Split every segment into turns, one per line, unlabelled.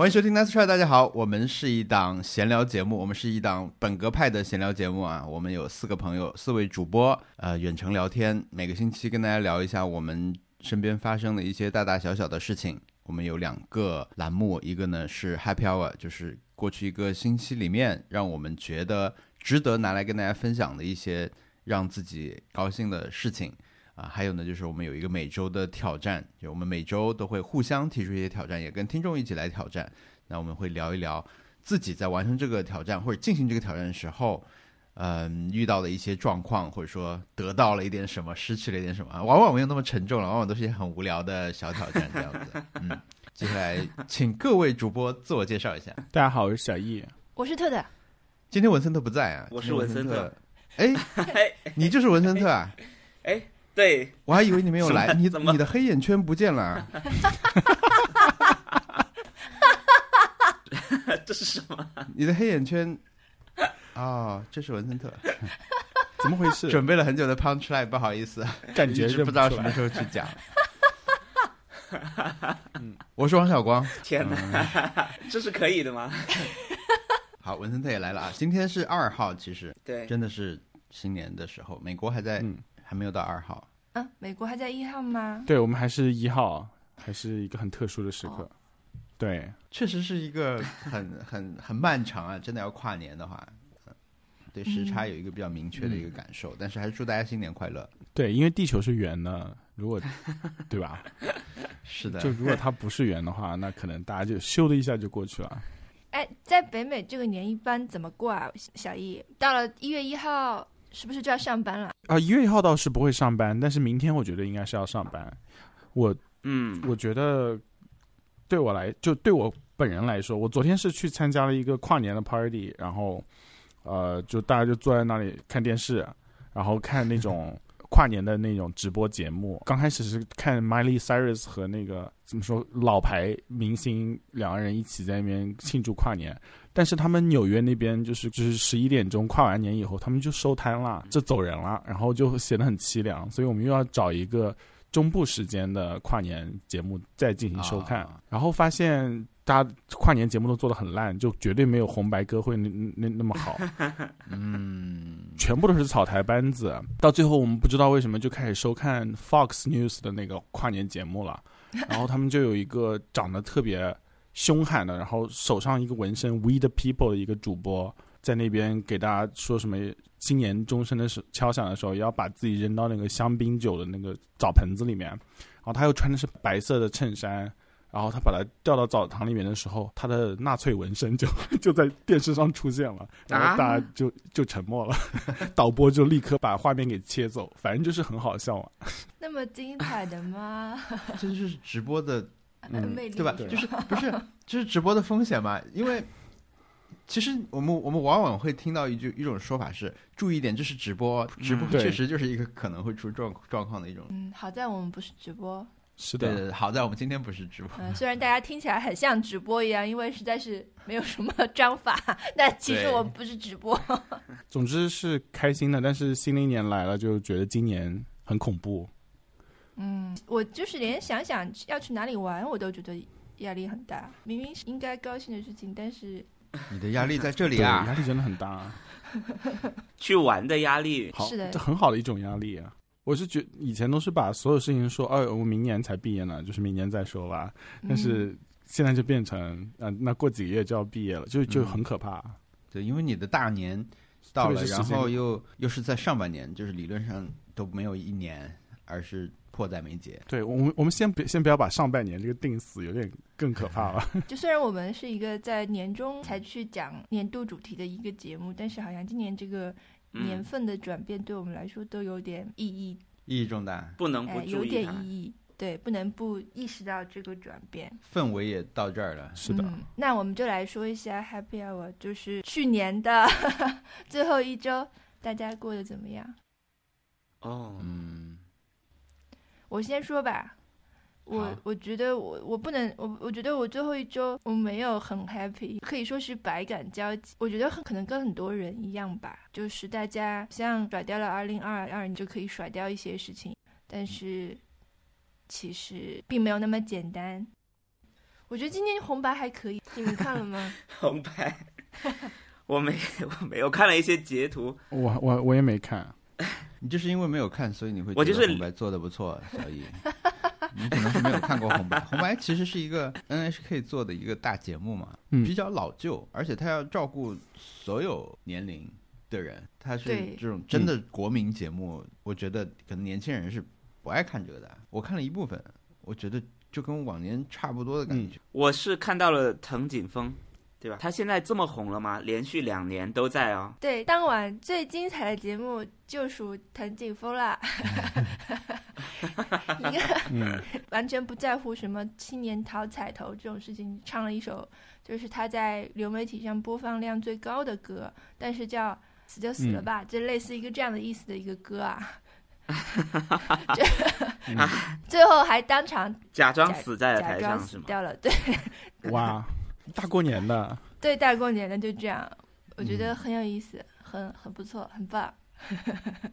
欢迎收听 Nice Try，大家好，我们是一档闲聊节目，我们是一档本格派的闲聊节目啊。我们有四个朋友，四位主播，呃，远程聊天，每个星期跟大家聊一下我们身边发生的一些大大小小的事情。我们有两个栏目，一个呢是 Happy Hour，就是过去一个星期里面让我们觉得值得拿来跟大家分享的一些让自己高兴的事情。啊，还有呢，就是我们有一个每周的挑战，就我们每周都会互相提出一些挑战，也跟听众一起来挑战。那我们会聊一聊自己在完成这个挑战或者进行这个挑战的时候，嗯，遇到的一些状况，或者说得到了一点什么，失去了一点什么。往往没有那么沉重了，往往都是一些很无聊的小挑战这样子。嗯，接下来请各位主播自我介绍一下。
大家好，我是小易，
我是特特。
今天文森特不在啊，
我是文森
特。哎，你就是文森特啊？
哎。对，
我还以为你没有来，你怎么你的黑眼圈不见了。
这是什么？
你的黑眼圈啊，这是文森特，
怎么回事？
准备了很久的 punch line，不好意思，
感觉
是不知道什么时候去讲。嗯，我是王小光。
天哪，这是可以的吗？
好，文森特也来了啊！今天是二号，其实
对，
真的是新年的时候，美国还在。还没有到二号，
嗯，美国还在一号吗？
对，我们还是一号，还是一个很特殊的时刻。对，
确实是一个很 很很漫长啊！真的要跨年的话，对时差有一个比较明确的一个感受。但是还是祝大家新年快乐。
对，因为地球是圆的，如果 对吧？
是的，
就如果它不是圆的话，那可能大家就咻的一下就过去了。
哎，在北美这个年一般怎么过啊？小易，到了一月一号。是不是就要上班了
啊？一月一号倒是不会上班，但是明天我觉得应该是要上班。我
嗯，
我觉得对我来，就对我本人来说，我昨天是去参加了一个跨年的 party，然后呃，就大家就坐在那里看电视，然后看那种跨年的那种直播节目。刚开始是看 Miley Cyrus 和那个怎么说老牌明星两个人一起在那边庆祝跨年。但是他们纽约那边就是就是十一点钟跨完年以后，他们就收摊了，就走人了，然后就显得很凄凉。所以我们又要找一个中部时间的跨年节目再进行收看。然后发现大家跨年节目都做的很烂，就绝对没有红白歌会那那那么好。
嗯，
全部都是草台班子。到最后我们不知道为什么就开始收看 Fox News 的那个跨年节目了。然后他们就有一个长得特别。凶悍的，然后手上一个纹身，We the People 的一个主播在那边给大家说什么新年钟声的时敲响的时候，要把自己扔到那个香槟酒的那个澡盆子里面。然后他又穿的是白色的衬衫，然后他把他调到澡堂里面的时候，他的纳粹纹身就 就在电视上出现了，然后大家就就沉默了，导播就立刻把画面给切走，反正就是很好笑啊。
那么精彩的吗？
这就是直播的。
嗯，
对吧？就是不是就是直播的风险嘛？因为其实我们我们往往会听到一句一种说法是：注意一点，这是直播，直播确实就是一个可能会出状状况的一种。
嗯，好在我们不是直播，
是的，
好在我们今天不是直播。
嗯，虽然大家听起来很像直播一样，因为实在是没有什么章法，但其实我们不是直播。
总之是开心的，但是新的一年来了，就觉得今年很恐怖。
嗯，我就是连想想要去哪里玩，我都觉得压力很大。明明是应该高兴的事情，但是
你的压力在这里啊，
压力真的很大。
去玩的压力，
是的，
这很好的一种压力啊。我是觉以前都是把所有事情说，哦，我明年才毕业呢，就是明年再说吧。但是现在就变成，嗯，那过几个月就要毕业了，就就很可怕。
对，因为你的大年到了，然后又又是在上半年，就是理论上都没有一年，而是。迫在眉睫。
对我们，我们先别先不要把上半年这个定死，有点更可怕了。
就虽然我们是一个在年终才去讲年度主题的一个节目，但是好像今年这个年份的转变对我们来说都有点意义，
意义重大，
不能不
有点意义。对，不能不意识到这个转变。
氛围也到这儿了，
是的。
那我们就来说一下 Happy Hour，就是去年的 最后一周，大家过得怎么样？
哦，
嗯。
我先说吧，我我觉得我我不能我我觉得我最后一周我没有很 happy，可以说是百感交集。我觉得很可能跟很多人一样吧，就是大家像甩掉了二零二二，你就可以甩掉一些事情，但是其实并没有那么简单。我觉得今天红白还可以，你们看了吗？
红白，我没我没有看了一些截图，
我我我也没看，
你就是因为没有看，所以你会
我就是
觉得红白做的不错，小易。你可能是没有看过红白，红白其实是一个 NHK 做的一个大节目嘛，
嗯
比较老旧，而且它要照顾所有年龄的人，它是这种真的国民节目，我觉得可能年轻人是不爱看这个的。我看了一部分，我觉得就跟往年差不多的感觉。
我是看到了藤井风，对吧？他现在这么红了吗？连续两年都在哦。
对，当晚最精彩的节目就属藤井风啦，一个
嗯
完全不在乎什么青年讨彩头这种事情，唱了一首就是他在流媒体上播放量最高的歌，但是叫“死就死了吧”，就类似一个这样的意思的一个歌啊。最后还当场
假装死在了台上是吗？
死掉了，对
哇，大过年的，
对，大过年的就这样，我觉得很有意思，很很不错，很棒。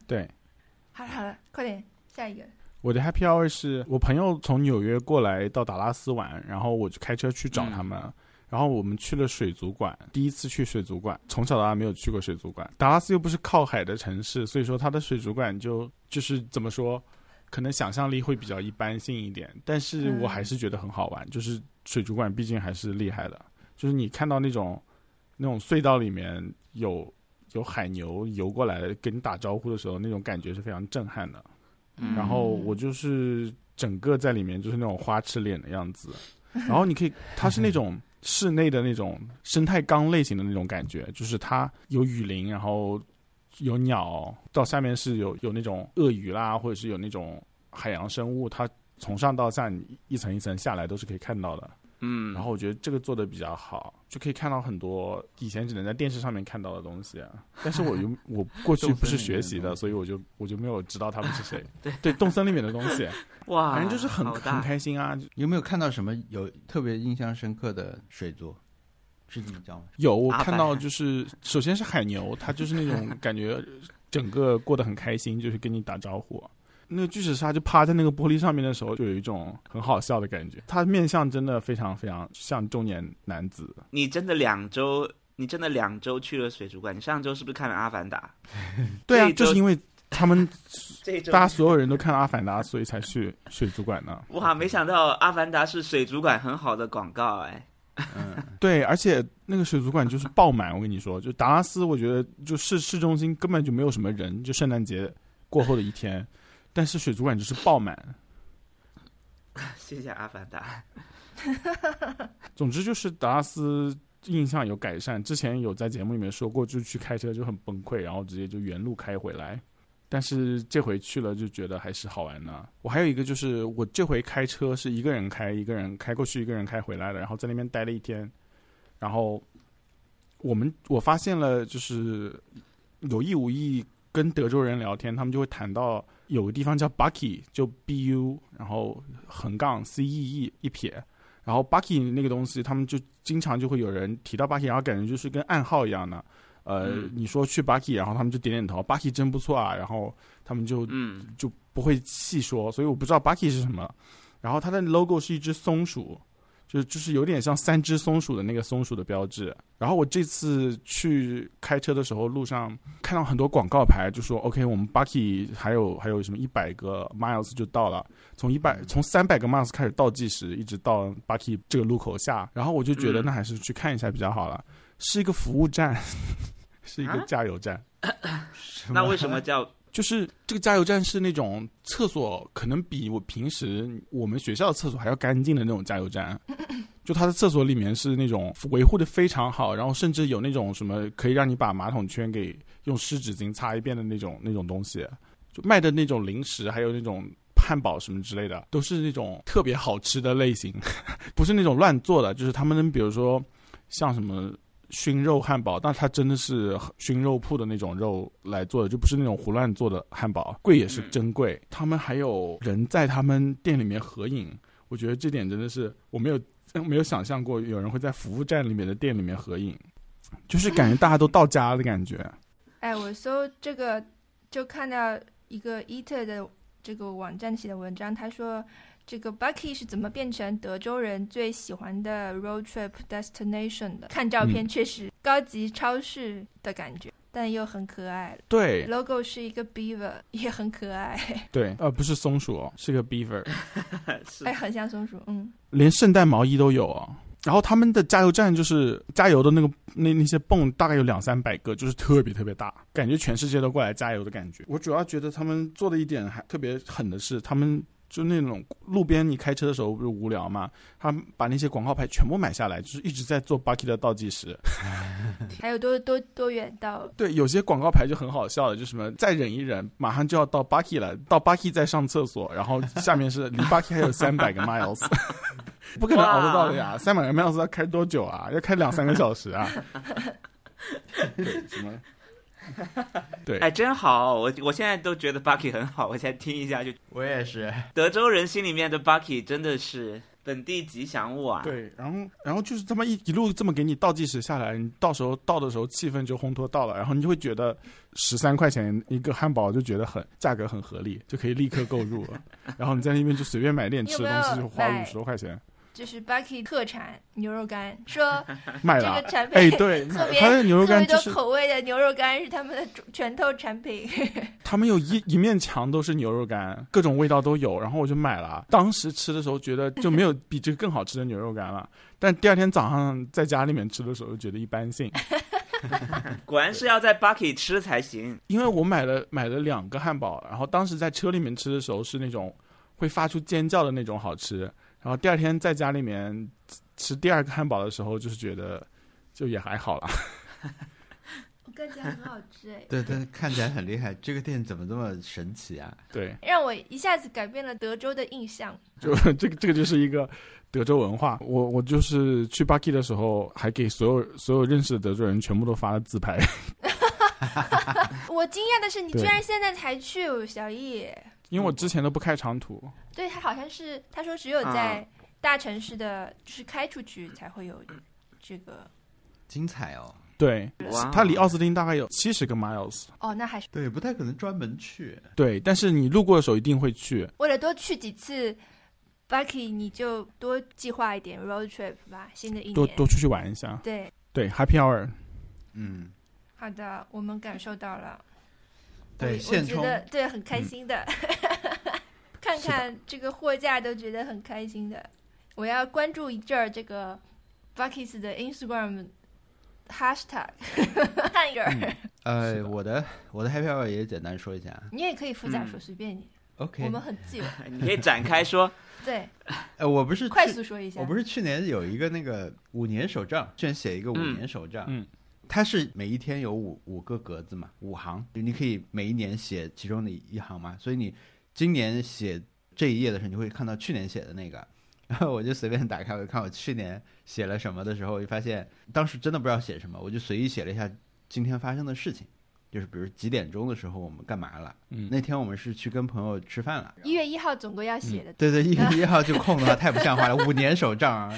对。
好了好了，快点下一个。
我的 happy hour 是我朋友从纽约过来到达拉斯玩，然后我就开车去找他们，然后我们去了水族馆，第一次去水族馆，从小到大没有去过水族馆。达拉斯又不是靠海的城市，所以说它的水族馆就就是怎么说，可能想象力会比较一般性一点，但是我还是觉得很好玩，就是水族馆毕竟还是厉害的，就是你看到那种那种隧道里面有有海牛游过来跟你打招呼的时候，那种感觉是非常震撼的。
嗯
然后我就是整个在里面就是那种花痴脸的样子，然后你可以，它是那种室内的那种生态缸类型的那种感觉，就是它有雨林，然后有鸟，到下面是有有那种鳄鱼啦，或者是有那种海洋生物，它从上到下你一层一层下来都是可以看到的。
嗯，
然后我觉得这个做的比较好，就可以看到很多以前只能在电视上面看到的东西啊。但是我又我过去不是学习的，所以我就我就没有知道他们是谁。对对，动森里面的东西，
哇，
反正就是很很开心啊。
有没有看到什么有特别印象深刻的水族？是这么叫吗？
有我看到就是，首先是海牛，它就是那种感觉整个过得很开心，就是跟你打招呼。那个巨齿鲨就趴在那个玻璃上面的时候，就有一种很好笑的感觉。他面相真的非常非常像中年男子。
你真的两周，你真的两周去了水族馆？你上周是不是看了《阿凡达
对啊，就是因为他们 》？
这一周
大家所有人都看了《阿凡达》，所以才去水族馆呢。
哇，没想到《阿凡达》是水族馆很好的广告哎。
嗯，
对，而且那个水族馆就是爆满，我跟你说，就达拉斯，我觉得就市市中心根本就没有什么人，就圣诞节过后的一天，但是水族馆就是爆满。
谢谢《阿凡达》。
总之就是达拉斯印象有改善，之前有在节目里面说过，就去开车就很崩溃，然后直接就原路开回来。但是这回去了就觉得还是好玩呢。我还有一个就是，我这回开车是一个人开，一个人开过去，一个人开回来的，然后在那边待了一天。然后我们我发现了，就是有意无意跟德州人聊天，他们就会谈到有个地方叫 Bucky，就 B U，然后横杠 C E E 一撇，然后 Bucky 那个东西，他们就经常就会有人提到 Bucky，然后感觉就是跟暗号一样的。呃，
嗯。
你说去 Bucky，然后他们就点点头，Bucky 真不错啊，然后他们就
嗯，
就不会细说，所以我不知道 Bucky 是什么。然后它的 logo 是一只松鼠，就就是有点像三只松鼠的那个松鼠的标志。然后我这次去开车的时候，路上看到很多广告牌，就说 OK，我们 Bucky 还有还有什么一百个 miles 就到了，从一百从三百个 miles 开始倒计时，一直到 Bucky 这个路口下。然后我就觉得
嗯
那还是去看一下比较好了，是一个服务站，是一个
啊
加油站。
那为什么叫
就是这个加油站是那种厕所，可能比我平时我们学校的厕所还要干净的那种加油站。就它的厕所里面是那种维护的非常好，然后甚至有那种什么可以让你把马桶圈给用湿纸巾擦一遍的那种那种东西。就卖的那种零食，还有那种汉堡什么之类的，都是那种特别好吃的类型，不是那种乱做的。就是他们比如说像什么熏肉汉堡，但它真的是熏肉铺的那种肉来做的，就不是那种胡乱做的汉堡，贵也是真贵。他们还有人在他们店里面合影，我觉得这点真的是我没有没有想象过有人会在服务站里面的店里面合影，就是感觉大家都到家的感觉。
哎，我搜这个就看到一个 Eater 的这个网站写的文章，他说这个 Bucky 是怎么变成德州人最喜欢的 road trip destination 的？看照片确实高级超市的感觉，但又很可爱。
对
，logo 是一个 beaver，也很可爱。
对，呃，不是松鼠哦，是个 beaver，
哎，很像松鼠，嗯。
连圣诞毛衣都有哦。然后他们的加油站就是加油的那个那那些泵大概有两三百个，就是特别特别大，感觉全世界都过来加油的感觉。我主要觉得他们做的一点还特别狠的是他们。就那种路边，你开车的时候不是无聊嘛？他把那些广告牌全部买下来，就是一直在做 Bucky 的倒计时。
还有多多多远到？
对，有些广告牌就很好笑的，就什么再忍一忍，马上就要到 Bucky 了，到 Bucky 再上厕所，然后下面是离 Bucky 还有三百个 miles，不可能熬得到的呀！三百个 miles 要开多久啊？要开两三个小时啊？什么？对，
哎，真好！我我现在都觉得 Bucky 很好，我现在听一下就。
我也是，
德州人心里面的 Bucky 真的是本地吉祥物啊。
对，然后然后就是他妈一一路这么给你倒计时下来，你到时候到的时候气氛就烘托到了，然后你就会觉得十三块钱一个汉堡就觉得很价格很合理，就可以立刻购入了。然后你在那边就随便买点吃的东西，就花五十多块钱。
就是 Bucky 特产牛肉干，说
这
个产品
哎，对，
特别
牛肉干
特别多口味的牛肉干是他们的拳头产品。
他们有一一面墙都是牛肉干，各种味道都有，然后我就买了。当时吃的时候觉得就没有比这个更好吃的牛肉干了，但第二天早上在家里面吃的时候就觉得一般性。
果然是要在 Bucky 吃才行，
因为我买了买了两个汉堡，然后当时在车里面吃的时候是那种会发出尖叫的那种好吃。然后第二天在家里面吃第二个汉堡的时候，就是觉得就也还好了。
看起来很好吃哎。
对 对，看起来很厉害。这个店怎么这么神奇啊？
对，
让我一下子改变了德州的印象。
就这个这个就是一个德州文化。我我就是去 Bucky 的时候，还给所有所有认识的德州人全部都发了自拍。
我惊讶的是，你居然现在才去，小易。
因为我之前都不开长途，
对他好像是他说只有在大城市的，就是开出去才会有这个
精彩哦。
对，它离奥斯汀大概有七十个 miles。
哦，那还是
对，不太可能专门去。
对，但是你路过的时候一定会去。
为了多去几次，Bucky，你就多计划一点 road trip 吧。新的一年
多多出去玩一下。
对
对，Happy Hour。
嗯，
好的，我们感受到了。
对，
我觉得对很开心的，看看这个货架都觉得很开心的。我要关注一阵儿这个 Buckets 的 Instagram hashtag 看一儿。
呃，我的我的 Happy Hour 也简单说一下。
你也可以复杂说，随便你。
OK，
我们很自由。
你可以展开说。
对。
呃，我不是
快速说一下。
我不是去年有一个那个五年手账，去年写一个五年手账。
嗯。
它是每一天有五五个格子嘛，五行，你可以每一年写其中的一行嘛。所以你今年写这一页的时候，你会看到去年写的那个。然 后我就随便打开，我就看我去年写了什么的时候，我就发现当时真的不知道写什么，我就随意写了一下今天发生的事情，就是比如几点钟的时候我们干嘛了。
嗯，
那天我们是去跟朋友吃饭了。
一月一号总归要写的。
对对，一月 一号就空的话太不像话了，五年手账啊。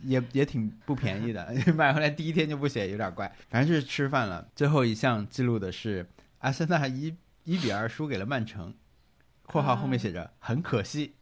也也挺不便宜的，买回来第一天就不写，有点怪。反正就是吃饭了。最后一项记录的是阿森纳一一比二输给了曼城，括号后面写着很可惜，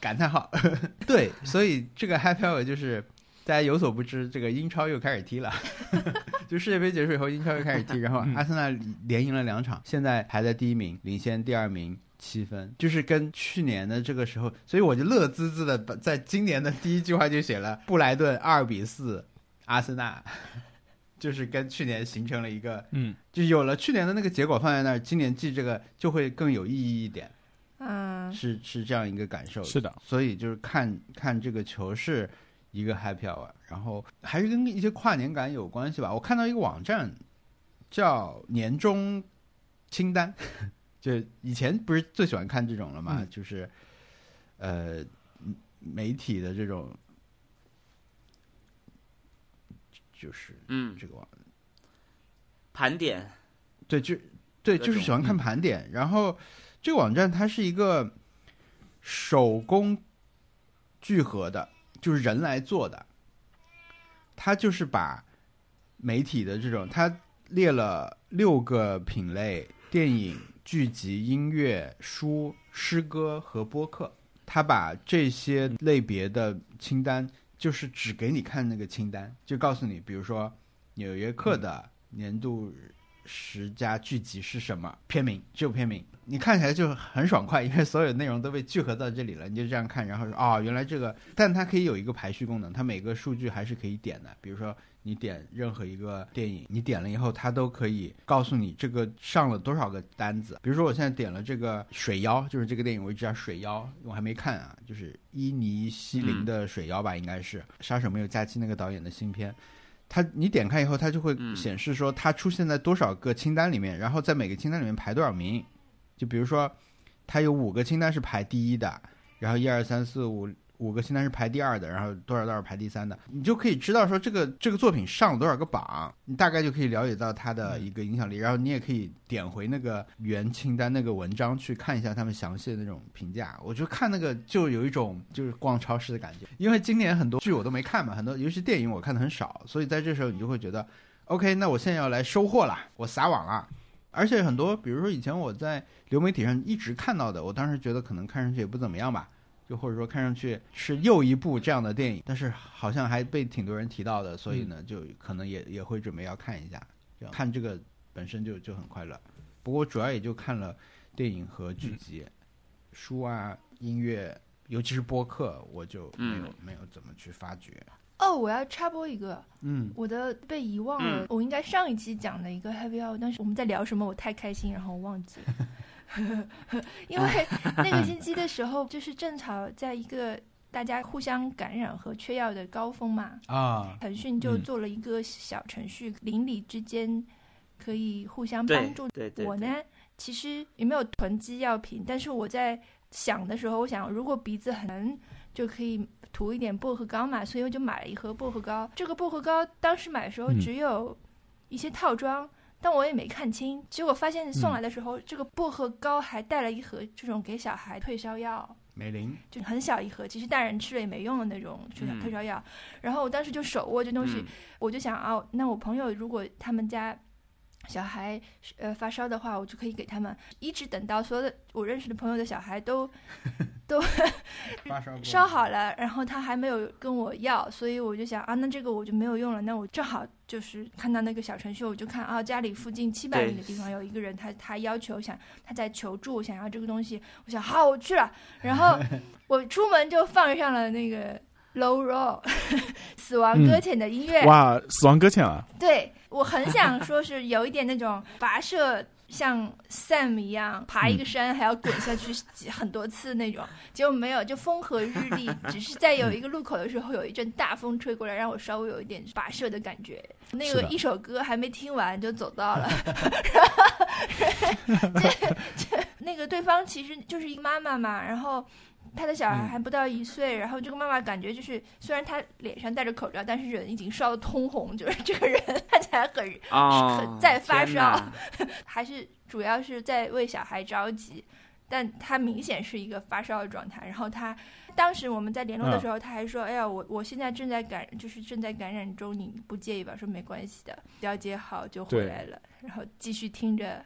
感叹号。对，所以这个 Happy Hour 就是大家有所不知，这个英超又开始踢了。就世界杯结束以后，英超又开始踢，然后阿森纳连赢了两场，现在排在第一名，领先第二名。七分，就是跟去年的这个时候，所以我就乐滋滋的，在今年的第一句话就写了布莱顿二比四，阿森纳，就是跟去年形成了一个，
嗯，
就有了去年的那个结果放在那儿，今年记这个就会更有意义一点，
嗯，
是是这样一个感受，
是的，
所以就是看看这个球是一个 happy hour，然后还是跟一些跨年感有关系吧。我看到一个网站叫年终清单。就以前不是最喜欢看这种了嘛？就是，呃，媒体的这种，就是
嗯，
这个网
盘点，
对，就对，就是喜欢看盘点。然后这个网站它是一个手工聚合的，就是人来做的。它就是把媒体的这种，它列了六个品类，电影。剧集、音乐、书、诗歌和播客，他把这些类别的清单，就是只给你看那个清单，就告诉你，比如说《纽约客》的年度十佳剧集是什么片名，只有片名，你看起来就很爽快，因为所有内容都被聚合到这里了，你就这样看，然后说哦，原来这个，但它可以有一个排序功能，它每个数据还是可以点的，比如说。你点任何一个电影，你点了以后，它都可以告诉你这个上了多少个单子。比如说，我现在点了这个《水妖》，就是这个电影，我一直叫《水妖》，我还没看啊，就是伊尼西林的《水妖》吧，应该是《杀手没有假期》那个导演的新片。它你点开以后，它就会显示说它出现在多少个清单里面，然后在每个清单里面排多少名。就比如说，它有五个清单是排第一的，然后一二三四五。五个清单是排第二的，然后多少多少排第三的，你就可以知道说这个这个作品上了多少个榜，你大概就可以了解到它的一个影响力。然后你也可以点回那个原清单那个文章去看一下他们详细的那种评价。我觉得看那个就有一种就是逛超市的感觉，因为今年很多剧我都没看嘛，很多尤其电影我看的很少，所以在这时候你就会觉得，OK，那我现在要来收获了，我撒网了。而且很多，比如说以前我在流媒体上一直看到的，我当时觉得可能看上去也不怎么样吧。就或者说看上去是又一部这样的电影，但是好像还被挺多人提到的，所以呢，就可能也也会准备要看一下。看这个本身就就很快乐，不过主要也就看了电影和剧集，书啊、音乐，尤其是播客，我就没有没有怎么去发掘。
哦，我要插播一个，
嗯，
我的被遗忘了，我应该上一期讲的一个 Happy Hour，但是我们在聊什么，我太开心，然后我忘记了。因为那个星期的时候，就是正好在一个大家互相感染和缺药的高峰嘛。
啊，
腾讯就做了一个小程序，邻里之间可以互相帮助。
对对。
我呢，其实也没有囤积药品，但是我在想的时候，我想如果鼻子很就可以涂一点薄荷膏嘛，所以我就买了一盒薄荷膏。这个薄荷膏当时买的时候只有一些套装。但我也没看清，结果发现送来的时候，这个薄荷膏还带了一盒这种给小孩退烧药，
美林，
就很小一盒，其实大人吃了也没用的那种退退烧药。然后我当时就手握这东西，我就想啊，那我朋友如果他们家。小孩呃发烧的话，我就可以给他们，一直等到所有的我认识的朋友的小孩都 都 烧好了，然后他还没有跟我要，所以我就想啊，那这个我就没有用了。那我正好就是看到那个小程序，我就看啊，家里附近七百米的地方有一个人，他 他要求想他在求助，想要这个东西。我想好，我去了。然后我出门就放上了那个 Low Roll 死亡搁浅的音乐。
哇，死亡搁浅啊！
对。我很想说是有一点那种跋涉，像 Sam 一样爬一个山还要滚下去很多次那种，结果没有，就风和日丽，只是在有一个路口的时候有一阵大风吹过来，让我稍微有一点跋涉的感觉。那个一首歌还没听完就走到了，这这那个对方其实就是一个妈妈嘛，然后。他的小孩还不到一岁，然后这个妈妈感觉就是，虽然他脸上戴着口罩，但是人已经烧得通红，就是这个人看起来很很在发烧，还是主要是在为小孩着急，但他明显是一个发烧的状态。然后他当时我们在联络的时候，他还说：“哎呀，我我现在正在感，就是正在感染中，你不介意吧？”说没关系的，了解好就回来了，然后继续听着。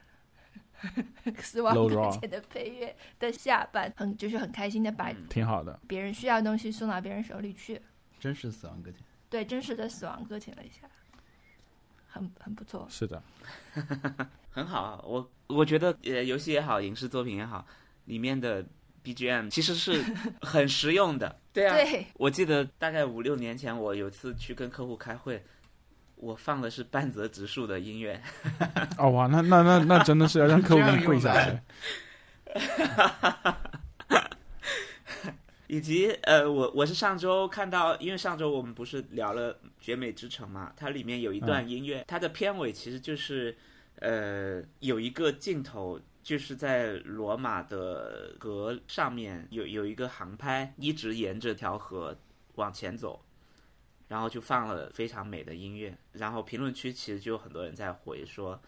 死亡搁浅的配乐的下半，很就是很开心的把
挺好的
别人需要的东西送到别人手里去，
真实死亡搁浅，
对，真实的死亡搁浅了一下，很很不错，
是的，
很好。我我觉得呃，游戏也好，影视作品也好，里面的 BGM 其实是很实用的。对啊，我记得大概五六年前，我有次去跟客户开会。我放的是半泽直树的音乐。
哦哇，那那那那真的是要让客户跪下来。
以及呃，我我是上周看到，因为上周我们不是聊了《绝美之城》嘛，它里面有一段音乐，它的片尾其实就是呃有一个镜头，就是在罗马的河上面有有一个航拍，一直沿着条河往前走。然后就放了非常美的音乐，然后评论区其实就有很多人在回说，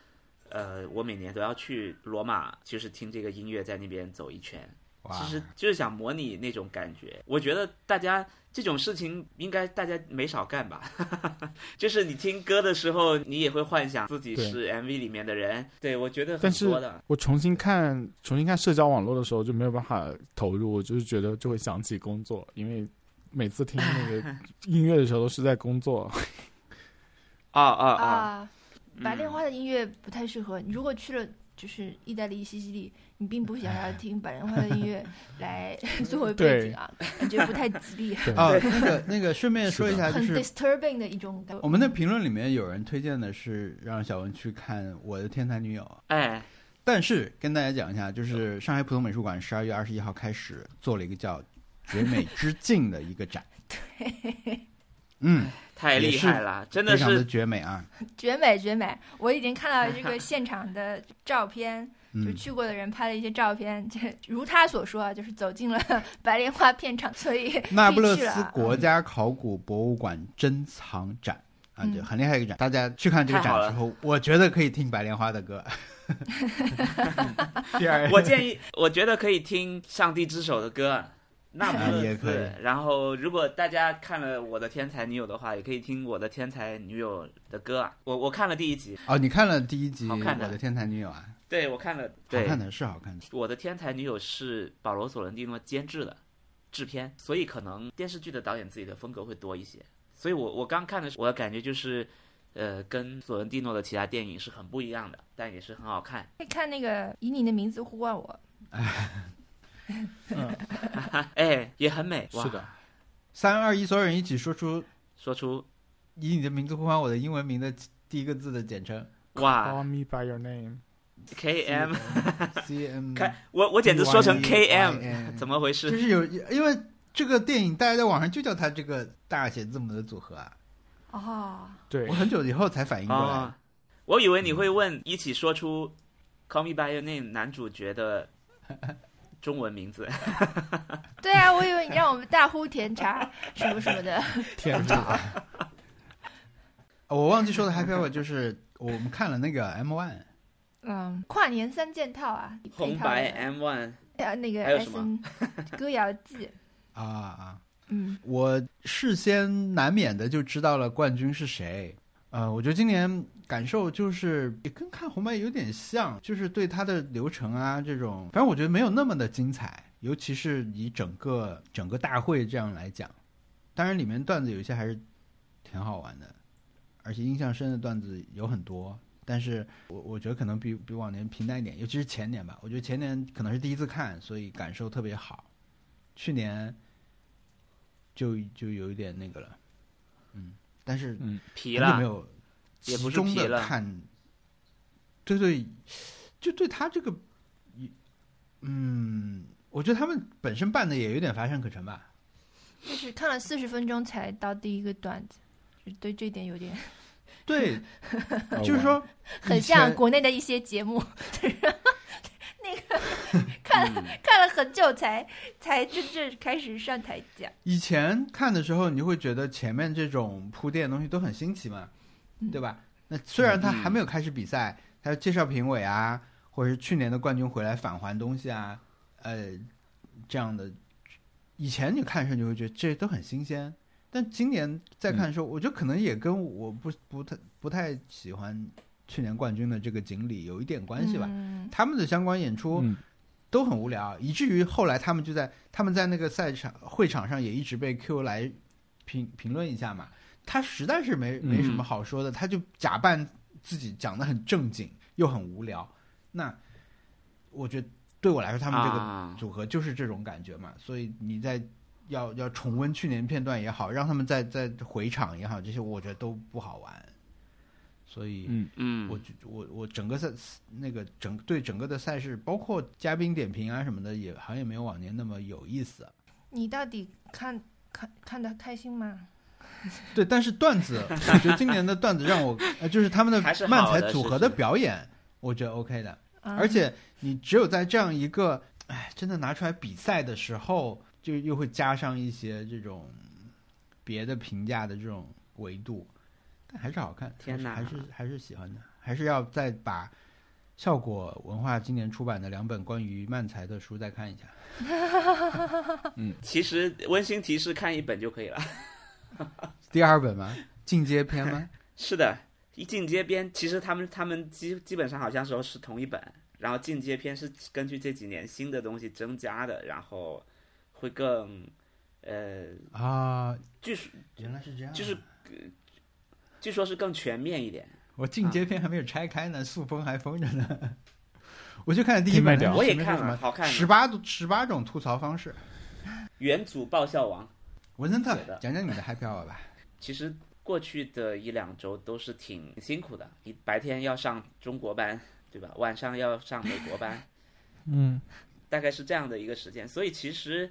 呃，我每年都要去罗马，就是听这个音乐在那边走一圈。其实就是想模拟那种感觉。我觉得大家这种事情应该大家没少干吧，就是你听歌的时候，你也会幻想自己是 MV 里面的人。对，我觉得很
但是
多的。
我重新看重新看社交网络的时候就没有办法投入，我就是觉得就会想起工作，因为每次听那个音乐的时候都是在工作。
啊啊啊！
啊，白莲
嗯
花的音乐不太适合你。如果去了就是意大利西西里，你并不想要听白莲花的音乐来作为背景啊，感觉不太吉利，
对，
哦，那个那个，顺便说一下，就
很
是
disturbing 的一种感觉。
我们的评论里面有人推荐的是让小文去看《我的天才女友》，
哎，
但是跟大家讲一下，就是上海浦东美术馆十二月二十一号开始做了一个叫“绝美之境”的一个展。对嗯，
太厉害了，真的
非常的
是
绝美啊！
绝美绝美！我已经看到这个现场的照片，就
嗯，
去过的人拍了一些照片，就如他所说啊，就是走进了白莲花片场，所以
那不勒斯国家考古博物馆珍藏展。啊，
嗯
对，很厉害一个展，大家去看这个展的时候，我觉得可以听白莲花的歌。
第二
我建议，我觉得可以听《上帝之手》的歌，那不勒
也可以
斯。然后，如果大家看了《我的天才女友》的话，也可以听《我的天才女友》的歌啊。我我看了第一集，
哦，你看了第一集《
好看的
我的天才女友》啊？
对我看了，
好
对，
看的是好看的。
我的天才女友是保罗·索伦蒂诺监制的制片，所以可能电视剧的导演自己的风格会多一些。所以我我刚看的时候，我的感觉就是，呃，跟索伦蒂诺的其他电影是很不一样的，但也是很好看。
可以看那个以你的名字呼唤我，
哎，也很美。哇
是的，
三二一，所有人一起说出
说出
以你的名字呼唤我的英文名的第一个字的简称。
哇 Call
me by your name。
，K
M，C M，
看 我我简直说成 K
M，M，
怎么回事？
就是有，因为这个电影大家在网上就叫它这个大写字母的组合啊。
哦，
对
我，很久以后才反应过来。
哦，我以为你会问一起说出 Call Me by Your Name 男主角的中文名字。
对啊，我以为你让我们大呼甜茶 什么什么的。
甜茶！
我忘记说的 Happy Hour 就是我们看了那个 M One，
嗯，跨年三件套啊，
红白 M One，
呃那个
还有
S
什
N 歌谣季，
啊啊！
嗯，
我事先难免的就知道了冠军是谁。呃，我觉得今年感受就是也跟看红白有点像，就是对它的流程啊这种，反正我觉得没有那么的精彩，尤其是以整个整个大会这样来讲。当然，里面段子有一些还是挺好玩的，而且印象深的段子有很多。但是我我觉得可能比比往年平淡一点，尤其是前年吧。我觉得前年可能是第一次看，所以感受特别好。去年就就有一点那个了，嗯，但是
嗯，
疲了，
没有集中
疲了
的看，对对，就对他这个，嗯，我觉得他们本身办的也有点乏善可陈吧。
就是看了四十分钟才到第一个段子，就对这点有点
对，
哦
就是说
很像国内的一些节目，就是 那个 看了看了很久才才真正开始上台讲。
以前看的时候，你就会觉得前面这种铺垫的东西都很新奇嘛，
嗯
对吧？那虽然他
嗯
还没有开始比赛，他介绍评委啊，或者是去年的冠军回来返还东西啊，呃，这样的，以前你看上去会觉得这都很新鲜，但今年再看的时候，我觉得可能也跟我不不太不太喜欢去年冠军的这个锦鲤有一点关系吧。
嗯，
他们的相关演出，
嗯，
都很无聊，以至于后来他们就在他们在那个赛场会场上也一直被 Q 来评评论一下嘛。他实在是没没什么好说的，他就假扮自己讲的很正经又很无聊。那我觉得对我来说，他们这个
啊
组合就是这种感觉嘛。所以你在要要重温去年片段也好，让他们再再回场也好，这些我觉得都不好玩。所以，
嗯
嗯，
我我我整个赛那个整对整个的赛事，包括嘉宾点评啊什么的，也好像也没有往年那么有意思。
你到底看看看的开心吗？
对，但是段子，我觉得今年的段子让我，呃，就是他们
还是
的漫才组合的表演，我觉得 OK 的。
嗯
而且你只有在这样一个，哎，真的拿出来比赛的时候，就又会加上一些这种别的评价的这种维度，但还是好看。
天哪
还是还是喜欢的，还是要再把效果文化今年出版的两本关于漫才的书再看一下。
嗯其实温馨提示看一本就可以了。
第二本吗？进阶篇吗？
是的，一进阶篇其实他们他们基基本上好像说是同一本，然后进阶篇是根据这几年新的东西增加的，然后会更呃，
啊，
据说
原来是这样
就是呃据说是更全面一点。
我进阶篇还没有拆开呢，塑封还封着呢。我就看了第一本，
我也看了好看
十八十八种吐槽方式。
元祖爆笑王，
文森特
对的，
讲讲你的 happy hour 吧。
其实过去的一两周都是挺辛苦的，你白天要上中国班，对吧？晚上要上美国班，
嗯
大概是这样的一个时间。所以其实，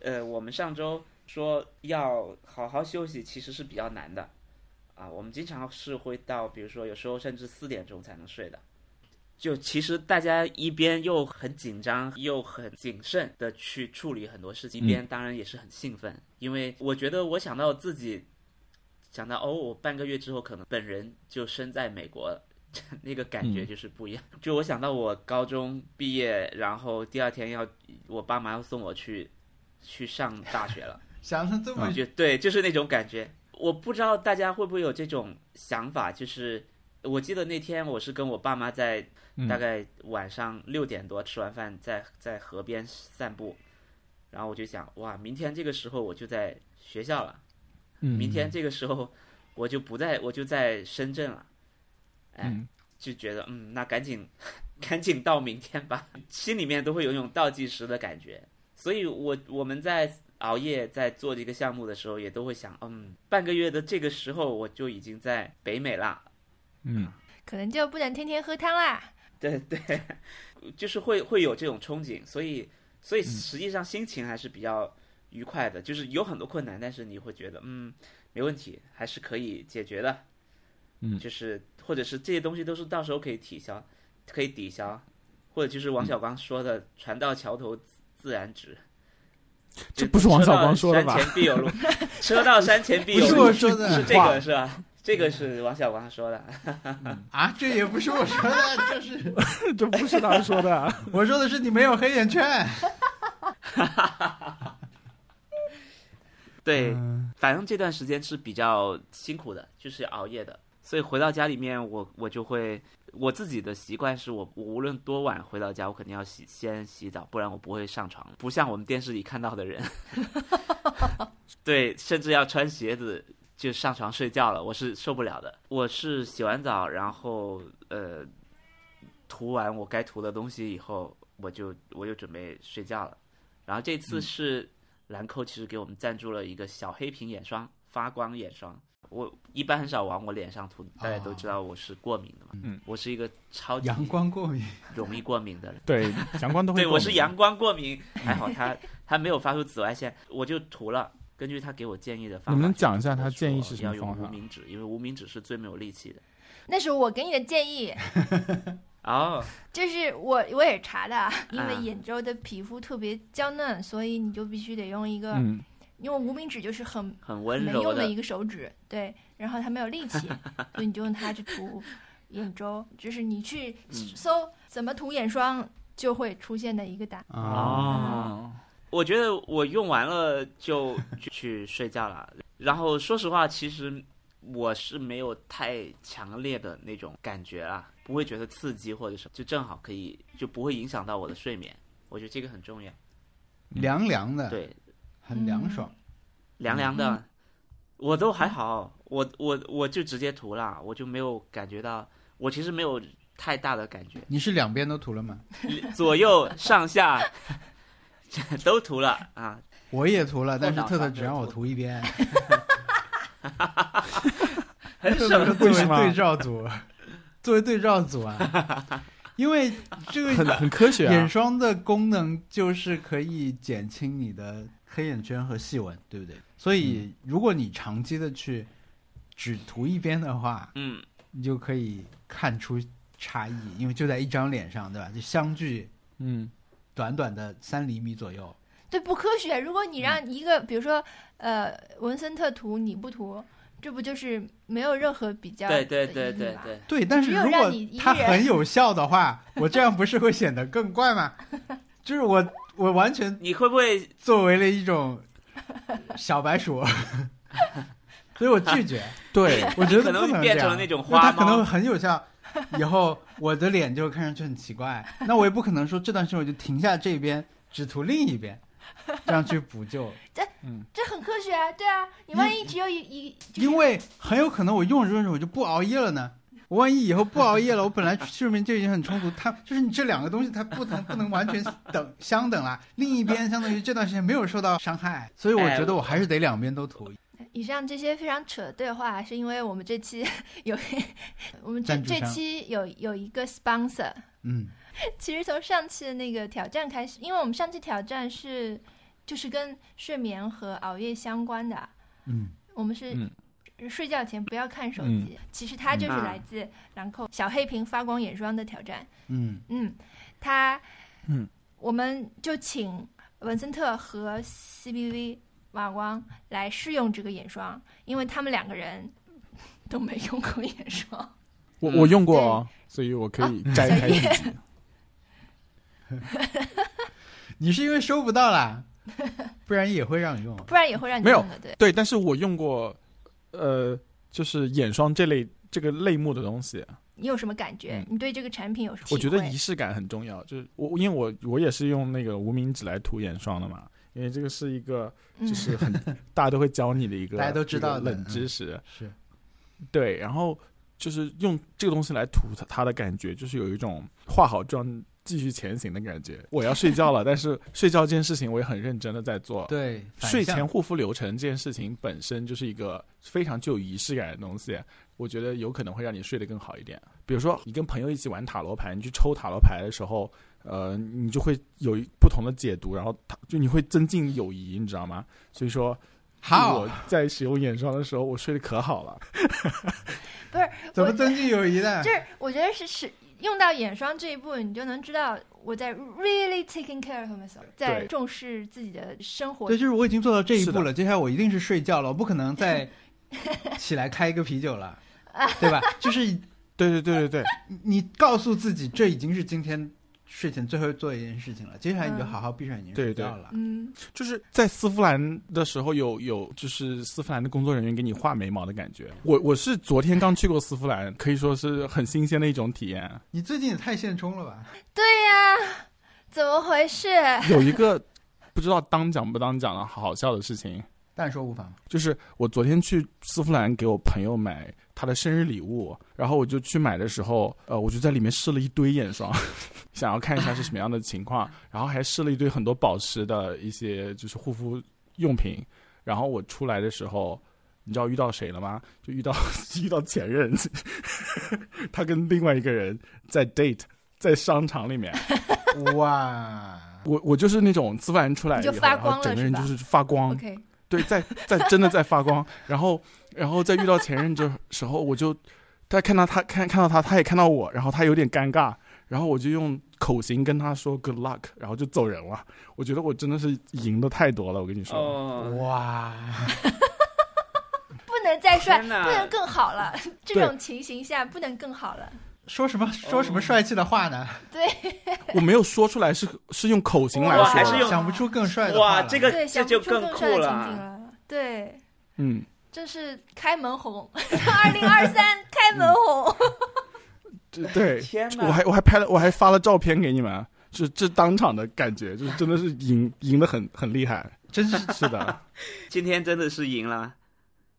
呃，我们上周说要好好休息，其实是比较难的啊。我们经常是会到，比如说有时候甚至四点钟才能睡的。就其实大家一边又很紧张又很谨慎的去处理很多事情，一边当然也是很兴奋，因为我觉得我想到自己，想到哦，我半个月之后可能本人就身在美国了，那个感觉就是不一样。就我想到我高中毕业，然后第二天要我爸妈要送我去去上大学了，
想的这么
我觉对，就是那种感觉。我不知道大家会不会有这种想法，就是我记得那天我是跟我爸妈在
嗯。
大概晚上六点多吃完饭，在在河边散步，然后我就想，哇，明天这个时候我就在学校了，
嗯，
明天这个时候我就不在，我就在深圳了，哎，
嗯。
就觉得嗯，那赶紧 赶紧到明天吧，心里面都会有一种倒计时的感觉。所以我我们在熬夜在做这个项目的时候，也都会想，嗯，半个月的这个时候我就已经在北美啦，
嗯。
可能就不能天天喝汤啦。
对 对，就是会会有这种憧憬，所以所以实际上心情还是比较愉快的，就是有很多困难，但是你会觉得嗯没问题，还是可以解决的，
嗯
就是或者是这些东西都是到时候可以抵消，可以抵消，或者就是王小光说的“船到桥头自然直”。
这不是王小光说的吧
车到山前必有路，车到山前必有路，
是我说的
是这个是吧？这个是王小光说的。
啊，这也不是我说的，这是
这不是他说的啊。
我说的是你没有黑眼圈。
对，
嗯
反正这段时间是比较辛苦的，就是熬夜的，所以回到家里面我，我就会我自己的习惯是我我无论多晚回到家，我肯定要洗先洗澡，不然我不会上床，不像我们电视里看到的人，对，甚至要穿鞋子就上床睡觉了，我是受不了的。我是洗完澡，然后呃涂完我该涂的东西以后，我就我就准备睡觉了。然后这次是兰蔻其实给我们赞助了一个小黑瓶眼霜，发光眼霜。我一般很少往我脸上涂，大家都知道我是过敏的嘛。
嗯，
我是一个超级
阳光过敏，
容易过敏的人。
对，阳光都会
对，我是阳光过敏，还好它它没有发出紫外线，我就涂了。根据他给我建议的方法，
能不能讲一下他建议是什么
要用
方法？
无名指，因为无名指是最没有力气的。
那是我给你的建议，
哦，
就是我我也查的，因为
啊。
眼周的皮肤特别娇嫩，所以你就必须得用一个，
嗯。
因为无名指就是很
很温柔
没用的一个手指，对，然后它没有力气，所以你就用它去涂 眼周，就是你去
嗯。
搜怎么涂眼霜就会出现的一个答案。
啊，
哦，
我觉得我用完了就 就去睡觉了。然后说实话，其实我是没有太强烈的那种感觉啊，不会觉得刺激或者什么，就正好可以就不会影响到我的睡眠。我觉得这个很重要。
凉凉的，
对，
很凉爽。
凉凉的，我都还好，我我我就直接涂了，我就没有感觉到，我其实没有太大的感觉，
你是两边都涂了吗？
左右上下 都涂了啊，
我也涂了，但是特特只让我
涂
涂一边。
很
特
省
特 作为
为什么
对照组，作为对照组啊，因为这个
很很科学
眼
啊。
霜的功能就是可以减轻你的黑眼圈和细纹，对不对？所以如果你长期的去只涂一边的话，
嗯，
你就可以看出差异，因为就在一张脸上，对吧？就相距
嗯
短短的三厘米左右。
对，不科学。如果你让一个，比如说，呃，文森特涂你不涂，这不就是没有任何比较
对对
的
对
意义吗
对对，
对，但是
只有
如果
让你一
它很有效的话，我这样不是会显得更怪吗？就是我我完全
你会不会
作为了一种小白鼠，所以我拒绝。
对，
我觉得
可能
不能这样
变成了那种花
可能会很有效。以后我的脸就看上去很奇怪，那我也不可能说这段时间我就停下这边，只涂另一边，这样去补救，
这这很科学啊，对啊，你万一只有一一，就是
因为很有可能我用着用着我就不熬夜了呢。我万一以后不熬夜了，我本来睡眠就已经很充足，它就是你这两个东西它不能不能完全等相等啦。另一边相当于这段时间没有受到伤害，所以我觉得我还是得两边都涂。
以上这些非常扯的对话，是因为我们这期有 我们这这期有有一个 sponsor，
嗯，
其实从上期的那个挑战开始，因为我们上期挑战是就是跟睡眠和熬夜相关的，
嗯，
我们是
嗯
睡觉前不要看手机，其实它就是
嗯
来自兰蔻小黑瓶发光眼霜的挑战。
嗯。
嗯，它，
嗯，
我们就请文森特和 CBV 瓦光来试用这个眼霜，因为他们两个人都没用过眼霜。
嗯
我我用过哦，所以我可以摘开
小
自己。
你是因为收不到啦，不然也会让你用。
不然也会让你
没有
用的，对。
对，但是我用过，呃，就是眼霜这类这个类目的东西，
你有什么感觉？
嗯
你对这个产品有什么？
我觉得仪式感很重要。就是我，因为我我也是用那个无名指来涂眼霜的嘛，因为这个是一个
嗯
就是很、大家都会教你的一个
大家都知道的
冷知识。
是，
对，然后就是用这个东西来吐它，它的感觉就是有一种化好妆继续前行的感觉。我要睡觉了，但是睡觉这件事情我也很认真的在做。
对，
睡前护肤流程这件事情本身就是一个非常具有仪式感的东西，我觉得有可能会让你睡得更好一点。比如说，你跟朋友一起玩塔罗牌，你去抽塔罗牌的时候，呃，你就会有不同的解读，然后它就你会增进友谊，你知道吗？所以说，
好
我，在使用眼霜的时候，我睡得可好了。
不是，
怎么增进友谊的
就？是我觉得是是用到眼霜这一步，你就能知道我在 really taking care of myself，在重视自己的生活
对，。就是我已经做到这一步了，接下来我一定是睡觉了，我不可能再 起来开一个啤酒了，对吧？就是
对对对对对，
你告诉自己，这已经是今天睡前最后做一件事情了，接下来你就
嗯
好好闭上眼睛睡觉了。
嗯，
就是在丝芙兰的时候有有就是丝芙兰的工作人员给你画眉毛的感觉。我我是昨天刚去过丝芙兰，可以说是很新鲜的一种体验。
你最近也太现充了吧？
对呀、怎么回事？
有一个不知道当讲不当讲的好笑的事情，
但说无妨。
就是我昨天去丝芙兰给我朋友买他的生日礼物，然后我就去买的时候，呃，我就在里面试了一堆眼霜，想要看一下是什么样的情况，然后还试了一堆很多保湿的一些就是护肤用品，然后我出来的时候。你知道遇到谁了吗？就遇到 遇到前任，他跟另外一个人在 date，在商场里面。
哇，
我我就是那种自然出来以后，
就发光
然后整个人就是发光对，在在真的在发光，然后然后在遇到前任的时候，我就他看到他看看到他，他也看到我，然后他有点尴尬，然后我就用口型跟他说 good luck，然后就走人了。我觉得我真的是赢的太多了，我跟你说，
哦，
哇，
不能再帅，不能更好了。这种情形下不能更好了。
说什么说什么帅气的话呢？
对我没有说出来是是用口型来说的，
还是用
想不出更帅的话
哇，这个，这
想不出
就更酷
更帅的情景。
了。
对，
嗯，
真是开门红，二零二三 开门红。
对对，
天哪！
我还我还拍了我还发了照片给你们，是这当场的感觉，就是真的是赢赢的很很厉害，
真是，
是的。
今天真的是赢了，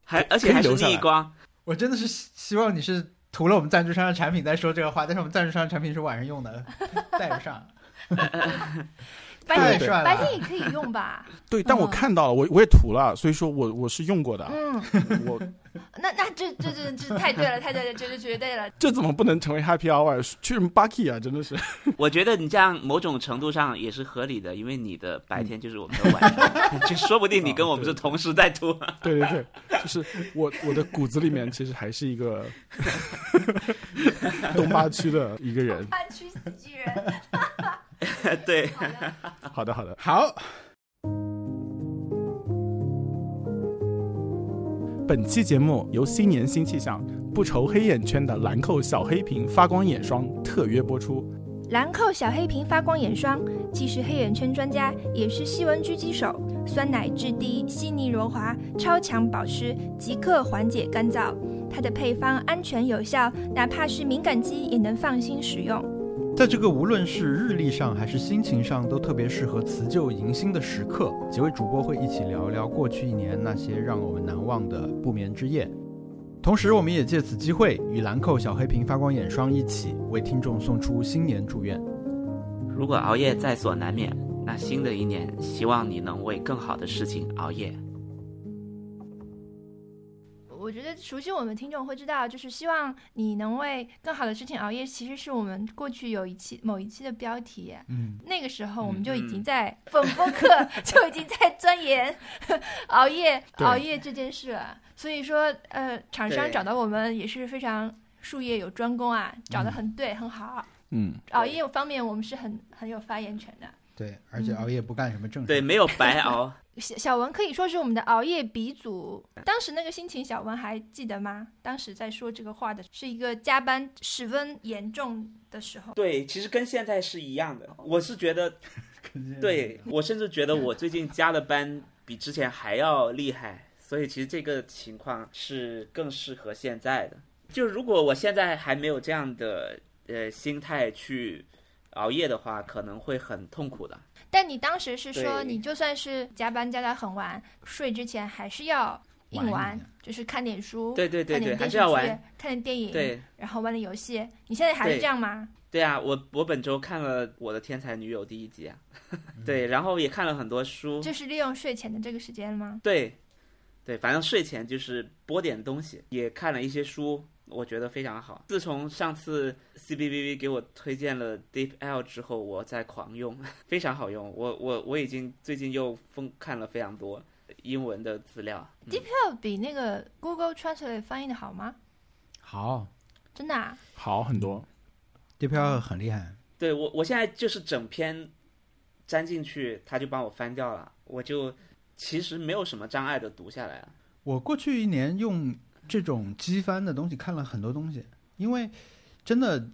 还而且还是逆光。
我真的是希希望你是涂了我们赞助商的产品再说这个话，但是我们赞助商的产品是晚上用的，带不上。
白天
也是
白天也可以用吧？
对，但我
嗯
看到了，我我也涂了，所以说我我是用过的。
嗯，
我
那那这这这这太对了，太对了，这就绝对了。
这怎么不能成为 Happy Hour？去什么 Bucky 啊？真的是。
我觉得你这样某种程度上也是合理的，因为你的白天就是我们的晚上，就说不定你跟我们是同时在涂。
对对对，就是我我的骨子里面其实还是一个东八区的一个人。
八区喜剧人，
对，
好的，
好的好的，
好，
本期节目由新年新气象、不愁黑眼圈的兰蔻小黑瓶发光眼霜特约播出。
兰蔻小黑瓶发光眼霜既是黑眼圈专家，也是细纹狙击手。酸奶质地细腻柔滑，超强保湿，即刻缓解干燥。它的配方安全有效，哪怕是敏感肌也能放心使用。
在这个无论是日历上还是心情上都特别适合辞旧迎新的时刻，几位主播会一起聊聊过去一年那些让我们难忘的不眠之夜。同时，我们也借此机会与兰蔻小黑瓶发光眼霜一起为听众送出新年祝愿。
如果熬夜在所难免，那新的一年，希望你能为更好的事情熬夜。
我觉得熟悉我们听众会知道，就是希望你能为更好的事情熬夜，其实是我们过去有一期某一期的标题。
嗯，
那个时候我们就已经在本播客 就已经在钻研熬夜 熬夜这件事了。所以说，呃，厂商找到我们也是非常术业有专攻啊，找的很对，很好。
嗯，
熬夜方面我们是很很有发言权的。
对，而且熬夜不干什么正事。
对，没有白熬。
小小文可以说是我们的熬夜鼻祖。当时那个心情，小文还记得吗？当时在说这个话的是一个加班十分严重的时候。
对，其实跟现在是一样的。我是觉得，对我甚至觉得我最近加的班比之前还要厉害。所以其实这个情况是更适合现在的。就如果我现在还没有这样的呃心态去熬夜的话，可能会很痛苦的。
但你当时是说，你就算是加班加到很晚，睡之前还是要硬玩，就是看点书，
对对对
对，
还是要玩，
看点电影，
对，
然后玩点游戏。你现在还是这样吗？
对啊，我我本周看了《我的天才女友》第一集啊，对，然后也看了很多书。
就是利用睡前的这个时间吗？
对。对，反正睡前就是播点东西，也看了一些书，我觉得非常好。自从上次 C B V V 给我推荐了 Deep L 之后，我在狂用，非常好用。我我我已经最近又疯看了非常多英文的资料。
Deep L 比那个 Google Translate 翻译的好吗？
好，
真的啊？
好很多
，Deep L 很厉害。
对我我现在就是整篇粘进去，它就帮我翻掉了，我就。其实没有什么障碍的读下来了。
我过去一年用这种机翻的东西看了很多东西，因为真的，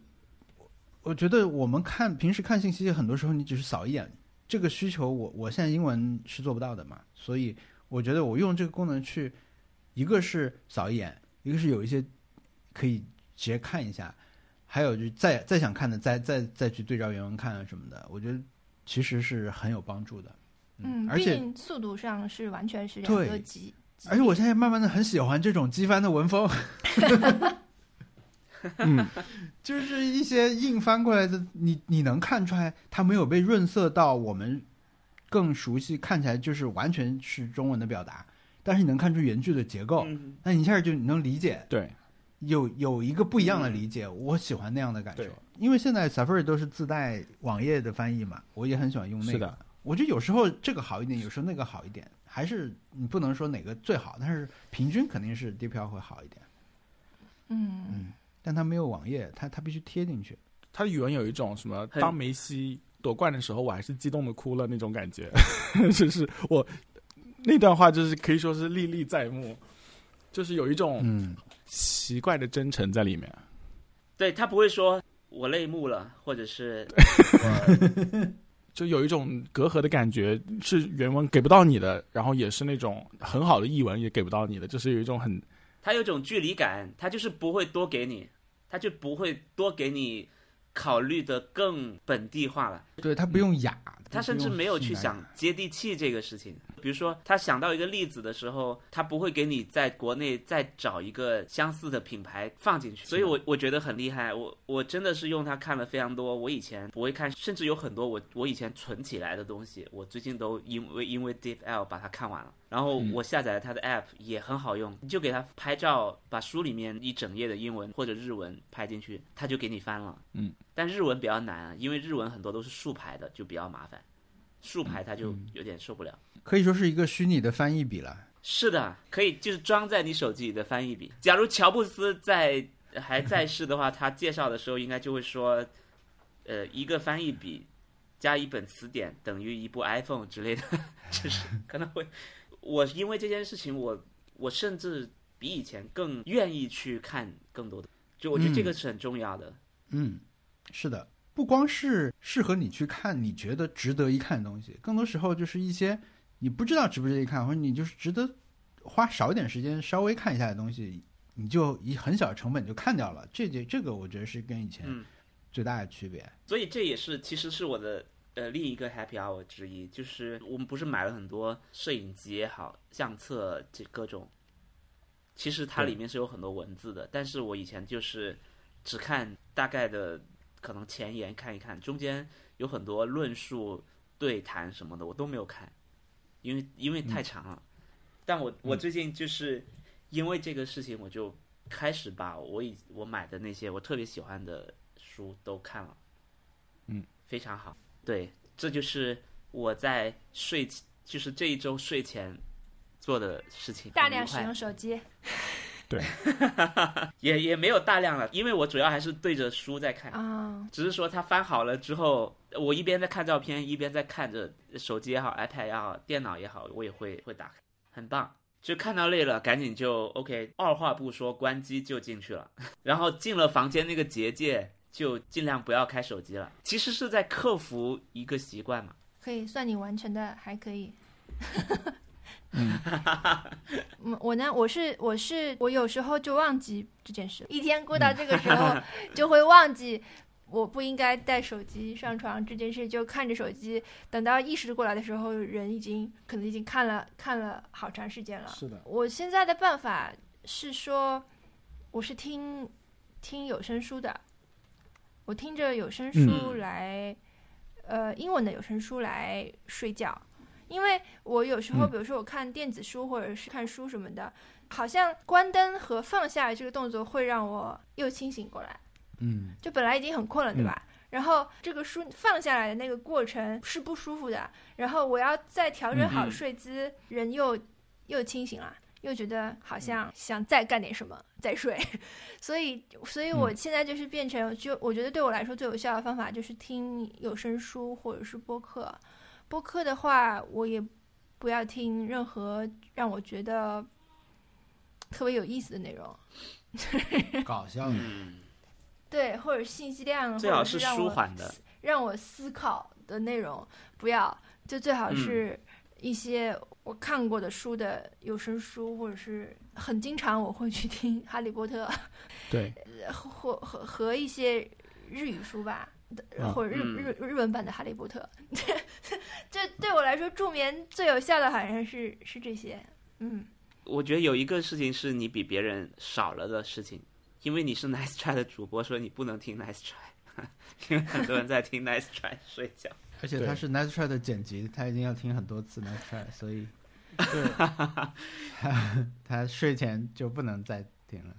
我觉得我们看平时看信息，很多时候你只是扫一眼，这个需求我我现在英文是做不到的嘛，所以我觉得我用这个功能去，一个是扫一眼，一个是有一些可以直接看一下，还有就再再想看的再再再去对照原文看啊什么的，我觉得其实是很有帮助的。
嗯，
而且
速度上是完全是两个级。
而且我现在慢慢的很喜欢这种机翻的文风，
嗯，
就是一些硬翻过来的，你你能看出来它没有被润色到我们更熟悉，看起来就是完全是中文的表达，但是你能看出原句的结构，那你一下就你能理解，
对，
有有一个不一样的理解，我喜欢那样的感受，因为现在 Safari 都是自带网页的翻译嘛，我也很喜欢用那个。我觉得有时候这个好一点，有时候那个好一点，还是你不能说哪个最好，但是平均肯定是 DeepL 会好一点。
嗯
嗯，但它没有网页，它它必须贴进去。
它语文有一种什么？当梅西夺冠的时候，我还是激动的哭了那种感觉，就是我那段话就是可以说是历历在目，就是有一种
嗯
奇怪的真诚在里面。
对他不会说我泪目了，或者是。
就有一种隔阂的感觉，是原文给不到你的，然后也是那种很好的译文也给不到你的，就是有一种很，
他有种距离感，他就是不会多给你，他就不会多给你考虑的更本地化了。
对他不用雅，
他甚至没有去想接地气这个事情。比如说，他想到一个例子的时候，他不会给你在国内再找一个相似的品牌放进去，所以我我觉得很厉害。我我真的是用它看了非常多，我以前不会看，甚至有很多我我以前存起来的东西，我最近都因为因为 Deep L 把它看完了。然后我下载了它的 App 也很好用，你就给它拍照，把书里面一整页的英文或者日文拍进去，它就给你翻了。
嗯，
但日文比较难啊，因为日文很多都是竖排的，就比较麻烦。竖排它就有点受不了。
可以说是一个虚拟的翻译笔了。
是的，可以就是装在你手机里的翻译笔。假如乔布斯在还在世的话，他介绍的时候应该就会说，呃，一个翻译笔加一本词典等于一部 iPhone 之类的，就是可能会。我因为这件事情，我我甚至比以前更愿意去看更多的。就我觉得这个是很重要的。
嗯，是的，不光是适合你去看你觉得值得一看的东西，更多时候就是一些你不知道值不值得一看，或者你就是值得花少一点时间稍微看一下的东西，你就以很小的成本就看掉了。这这这个我觉得是跟以前
嗯
最大的区别。
所以这也是其实是我的呃另一个 happy hour 之一，就是我们不是买了很多摄影机也好，相册这各种，其实它里面是有很多文字的，但是我以前就是只看大概的可能前言看一看，中间有很多论述、对谈什么的我都没有看，因为因为太长了。但我我最近就是因为这个事情，我就开始把我以我买的那些我特别喜欢的书都看了。嗯非常好。对，这就是我在睡，就是这一周睡前做的事情。
大量使用手机，
也也没有大量了，因为我主要还是对着书在看，
啊，
只是说它翻好了之后，我一边在看照片，一边在看着手机也好，iPad 也好，电脑也好，我也会会打开，很棒。就看到累了，赶紧就 OK，二话不说关机就进去了，然后进了房间那个结界，就尽量不要开手机了。其实是在克服一个习惯嘛。
可以算你完成的，还可以。嗯，我呢，我是我是我有时候就忘记这件事，一天过到这个时候就会忘记我不应该带手机上床这件事，就看着手机，等到意识过来的时候，人已经可能已经看了看了好长时间了。
是的，
我现在的办法是说，我是听听有声书的，我听着有声书
嗯
来，呃，英文的有声书来睡觉。因为我有时候，
嗯
比如说我看电子书或者是看书什么的，好像关灯和放下这个动作会让我又清醒过来。
嗯
就本来已经很困了，对吧？然后这个书放下来的那个过程是不舒服的，然后我要再调整好
嗯
睡姿，人又又清醒了，又觉得好像想再干点什么再睡，所以，所以我现在就是变成，就我觉得对我来说最有效的方法就是听有声书或者是播客。播客的话，我也不要听任何让我觉得特别有意思的内容。
搞笑的。
嗯，
对，或者信息量，或者
最好是
让我
舒缓的。
让我思考的内容，不要就最好
嗯
是一些我看过的书的有声书，或者是很经常我会去听《哈利波特》
对，
或和和一些日语书吧。
嗯
或者日
嗯
日日文版的《哈利波特》这对我来说助眠最有效的好像是是这些，嗯，
我觉得有一个事情是你比别人少了的事情，因为你是 Nice Try 的主播，所以你不能听 Nice Try，因为很多人在听 Nice Try 睡觉。
而且他是 Nice Try 的剪辑，他已经要听很多次 Nice Try，所以
对，
他他睡前就不能再听了。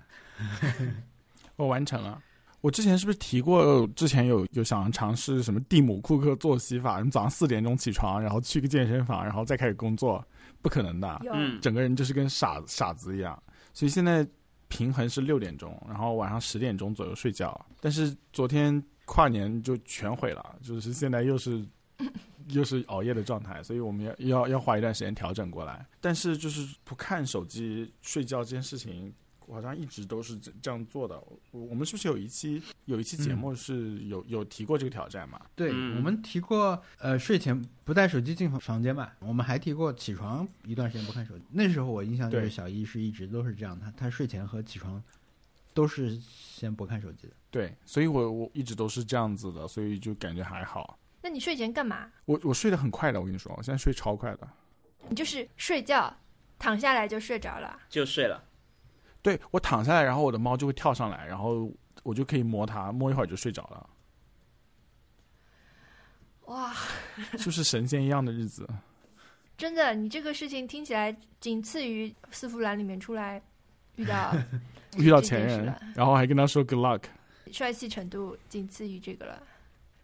我完成了。我之前是不是提过？之前有有想尝试什么蒂姆·库克作息法？你早上四点钟起床，然后去个健身房，然后再开始工作，不可能的。
嗯，
整个人就是跟傻傻子一样。所以现在平衡是六点钟，然后晚上十点钟左右睡觉。但是昨天跨年就全毁了，就是现在又是又是熬夜的状态，所以我们要要要花一段时间调整过来。但是就是不看手机睡觉这件事情。我好像一直都是这这样做的。我我们是不是有一期有一期节目是有、有提过这个挑战嘛？
对、
嗯
我们提过，呃，睡前不带手机进房房间嘛。我们还提过起床一段时间不看手机。那时候我印象就是小易是一直都是这样，他他睡前和起床都是先不看手机的。
对，所以我我一直都是这样子的，所以就感觉还好。
那你睡前干嘛？
我我睡得很快的，我跟你说，我现在睡超快的。
你就是睡觉，躺下来就睡着了。
就睡了。
对我躺下来，然后我的猫就会跳上来，然后我就可以摸它，摸一会儿就睡着了，
哇，
是不是神仙一样的日子？
真的，你这个事情听起来仅次于四福兰里面出来遇到
遇到前任然后还跟他说 good luck，
帅气程度仅次于这个了，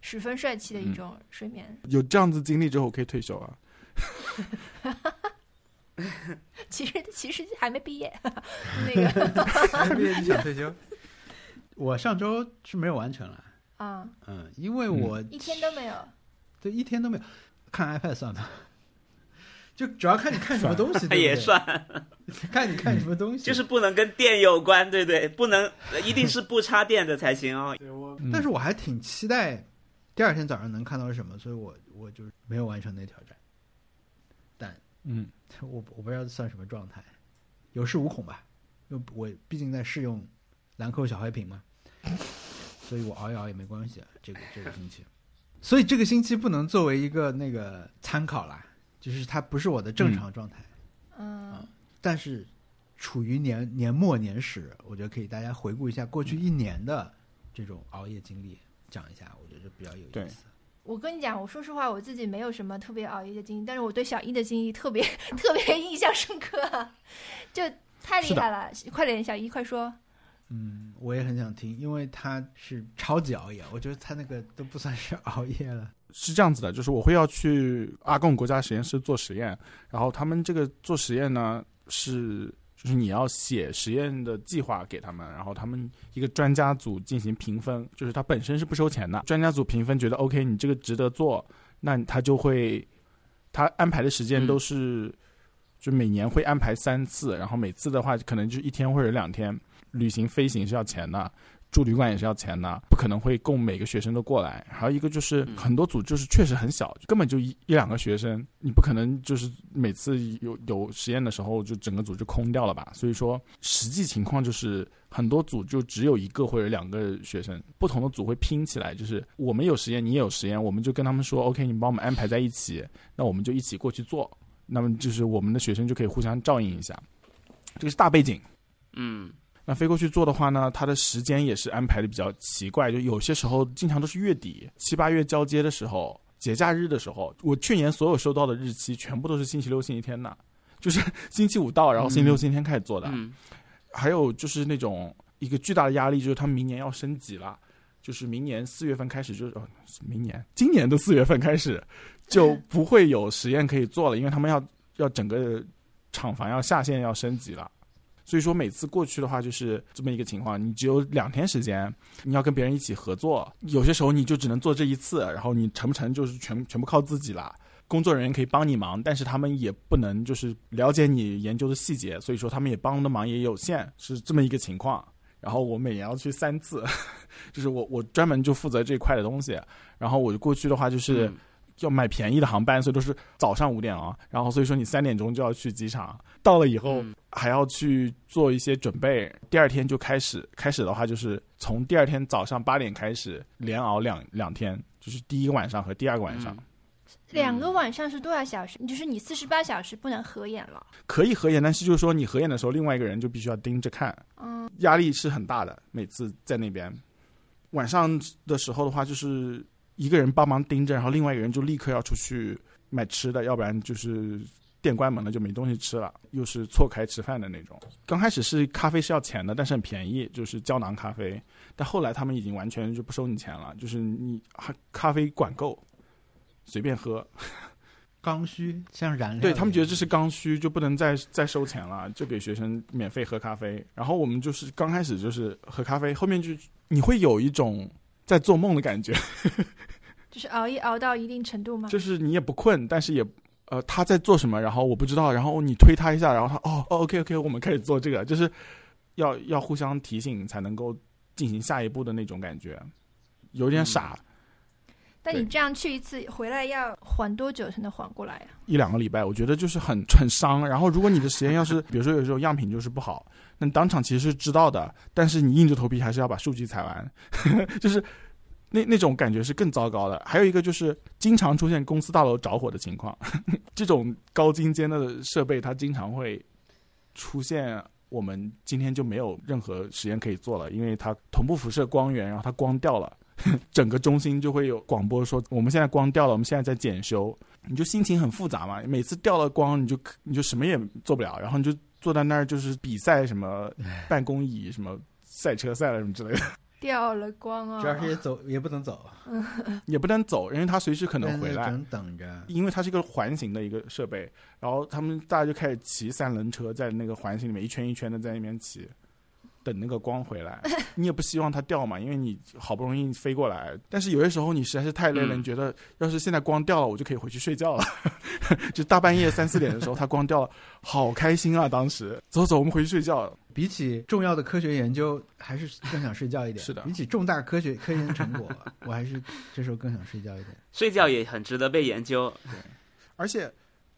十分帅气的一种睡眠。
有这样子经历之后，我可以退休啊。
其实其实还没毕业，那个还没
毕业就想退休。我上周是没有完成了，
啊、
嗯，因为我
一天都没有。
对一天都没有看 iPad 算了，
就主要看你看什么东西，
也？算，
看你看什么东西，
就是不能跟电有关，对不对？不能，一定是不插电的才行哦。
嗯
但是我还挺期待第二天早上能看到什么，所以我我就没有完成那挑战。
嗯，
我我不知道算什么状态，有恃无恐吧，因为我毕竟在试用兰蔻小黑瓶嘛，所以我熬一熬也没关系啊。这个这个星期，所以这个星期不能作为一个那个参考啦，就是它不是我的正常状态，
嗯，
但是处于年年末年始，我觉得可以大家回顾一下过去一年的这种熬夜经历，讲一下，我觉得比较有意思。
我跟你讲，我说实话，我自己没有什么特别熬夜的经历，但是我对小一的经历特别 特别印象深刻，就太厉害了！快点，小一快说。
嗯，我也很想听，因为他是超级熬夜，我觉得他那个都不算是熬夜了。
是这样子的，就是我会要去阿贡国家实验室做实验，然后他们这个做实验呢是。就是你要写实验的计划给他们，然后他们一个专家组进行评分，就是它本身是不收钱的。专家组评分觉得 OK，你这个值得做，那他就会他安排的时间都是，就每年会安排三次，然后每次的话可能就一天或者两天。旅行飞行是要钱的，住旅馆也是要钱的，不可能会供每个学生都过来。还有一个就是
嗯
很多组就是确实很小，根本就一一两个学生，你不可能就是每次有有实验的时候就整个组就空掉了吧？所以说实际情况就是很多组就只有一个或者两个学生，不同的组会拼起来，就是我们有实验，你也有实验，我们就跟他们说 OK，你帮我们安排在一起，那我们就一起过去做，那么就是我们的学生就可以互相照应一下，这个是大背景。
嗯
那飞过去做的话呢，它的时间也是安排的比较奇怪，就有些时候经常都是月底七八月交接的时候，节假日的时候，我去年所有收到的日期全部都是星期六、星期天的，就是 星期五到，然后星期六、星期天开始做的。
嗯
还有就是那种一个巨大的压力，就是他们明年要升级了，就是明年四月份开始就是，哦，明年今年的四月份开始就不会有实验可以做了，因为他们要要整个厂房要下线要升级了。所以说每次过去的话就是这么一个情况，你只有两天时间，你要跟别人一起合作，有些时候你就只能做这一次，然后你成不成就是全全部靠自己了。工作人员可以帮你忙，但是他们也不能就是了解你研究的细节，所以说他们也帮的忙也有限，是这么一个情况。然后我每年要去三次，就是我我专门就负责这块的东西。然后我就过去的话就是要买便宜的航班，所以都是早上五点啊。然后所以说你三点钟就要去机场，到了以后
嗯
还要去做一些准备。第二天就开始，开始的话就是从第二天早上八点开始，连熬两两天，就是第一个晚上和第二个晚上。
嗯
两个晚上是多少小时？就是你四十八小时不能合眼了。
可以合眼，但是就是说你合眼的时候，另外一个人就必须要盯着看，
嗯，
压力是很大的。每次在那边晚上的时候的话，就是一个人帮忙盯着，然后另外一个人就立刻要出去买吃的，要不然就是店关门了就没东西吃了，又是错开吃饭的那种。刚开始是咖啡是要钱的，但是很便宜，就是胶囊咖啡。但后来他们已经完全就不收你钱了，就是你咖啡管够，随便喝。
刚需像燃料，
对他们觉得这是刚需，就不能再再收钱了，就给学生免费喝咖啡。然后我们就是刚开始就是喝咖啡，后面就你会有一种在做梦的感觉，
就是熬夜熬到一定程度吗？
就是你也不困，但是也呃他在做什么，然后我不知道，然后你推他一下，然后他哦哦 OK OK，我们开始做这个，就是要要互相提醒才能够进行下一步的那种感觉，有点傻。对
但你这样去一次，回来要缓多久才能缓过来呀、
一两个礼拜，我觉得就是很很伤。然后，如果你的实验要是，比如说有时候样品就是不好，那当场其实是知道的，但是你硬着头皮还是要把数据采完，就是那那种感觉是更糟糕的。还有一个就是经常出现公司大楼着火的情况，这种高精尖的设备它经常会出现。我们今天就没有任何实验可以做了，因为它同步辐射光源，然后它光掉了，整个中心就会有广播说我们现在光掉了，我们现在在检修。你就心情很复杂嘛，每次掉了光，你就你就什么也做不了，然后你就坐在那儿就是比赛什么办公椅什么赛车赛了什么之类的，
掉了光啊！
主要是也走也不能走，
也不能走，因为他随时可
可
能回来。
等等着。
因为它是一个环形的一个设备，然后他们大家就开始骑三轮车，在那个环形里面一圈一圈的在那边骑，等那个光回来，你也不希望它掉嘛，因为你好不容易飞过来。但是有些时候你实在是太累了，
嗯
你觉得要是现在光掉了，我就可以回去睡觉了。就大半夜三四点的时候，它光掉了，好开心啊！当时走走，我们回去睡觉。
比起重要的科学研究，还是更想睡觉一点。
是的
比起重大科学科研成果，我还是这时候更想睡觉一点。
睡觉也很值得被研究。
对而且，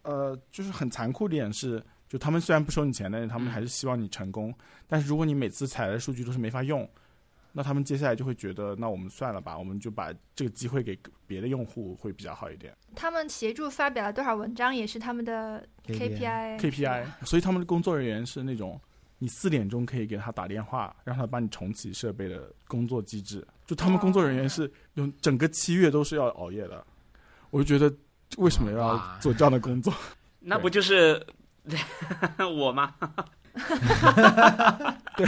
呃，就是很残酷的点是，就他们虽然不收你钱，但是他们
嗯
还是希望你成功。但是如果你每次采来的数据都是没法用，那他们接下来就会觉得，那我们算了吧，我们就把这个机会给别的用户会比较好一点。
他们协助发表了多少文章，也是他们的 KPI。
KPI，所以他们的工作人员是那种，你四点钟可以给他打电话，让他帮你重启设备的工作机制。就他们工作人员是用整个七月都是要熬夜的，我就觉得为什么要做这样的工作？
那不就是 我吗？
对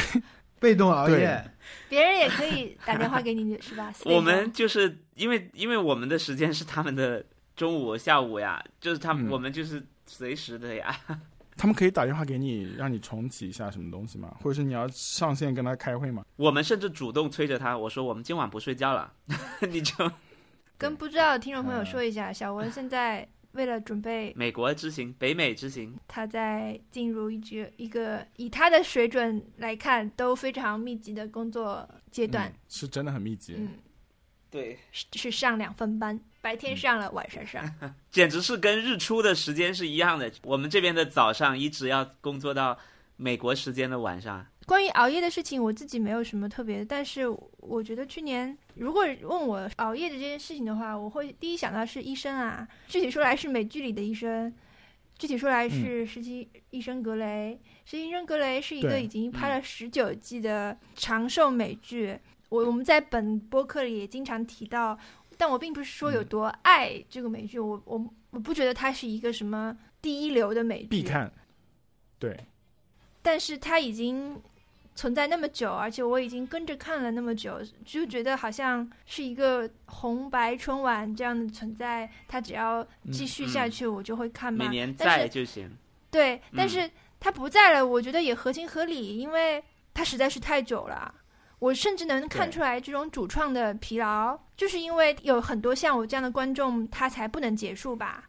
被动熬夜，
别人也可以打电话给你，是吧？
我们就是因为因为我们的时间是他们的中午、下午呀，就是他们、
嗯
我们就是随时的呀。
他们可以打电话给你，让你重启一下什么东西吗？或者是你要上线跟他开会吗？
我们甚至主动催着他，我说我们今晚不睡觉了，你就
跟不知道的听众朋友
嗯
说一下，小文现在为了准备
美国之行、北美之行，
他在进入一局一个以他的水准来看都非常密集的工作阶段
嗯，是真的很密集。
嗯，
对，
是是上两分班，白天上了，晚上上。
简直是跟日出的时间是一样的。我们这边的早上一直要工作到美国时间的晚上。
关于熬夜的事情，我自己没有什么特别的，但是我觉得去年如果问我熬夜的这件事情的话，我会第一想到是医生啊，具体说来是美剧里的医生，具体说来是实习医生格雷。实习医生格雷是一个已经拍了十九季的长寿美剧，我我们在本播客里也经常提到，但我并不是说有多爱这个美剧，我我我不觉得它是一个什么第一流的美剧，
必看。对，
但是它已经存在那么久，而且我已经跟着看了那么久，就觉得好像是一个红白春晚这样的存在。它只要继续下去，我就会看嘛。
每年在就行。
对，但
嗯
是它不在了，我觉得也合情合理，因为它实在是太久了。我甚至能看出来这种主创的疲劳，就是因为有很多像我这样的观众，他才不能结束吧。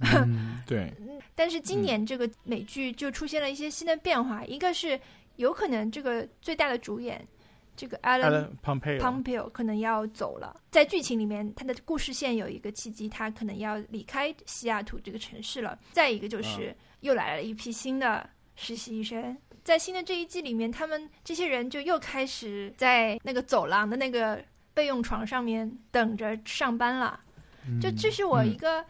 嗯，对，
但是今年这个美剧就出现了一些新的变化，一个是有可能这个最大的主演这个 Alan Pompeo，Pompeo 可能要走了，在剧情里面，他的故事线有一个契机，他可能要离开西雅图这个城市了。再一个就是又来了一批新的实习医生，在新的这一季里面，他们这些人就又开始在那个走廊的那个备用床上面等着上班了。就这是我一个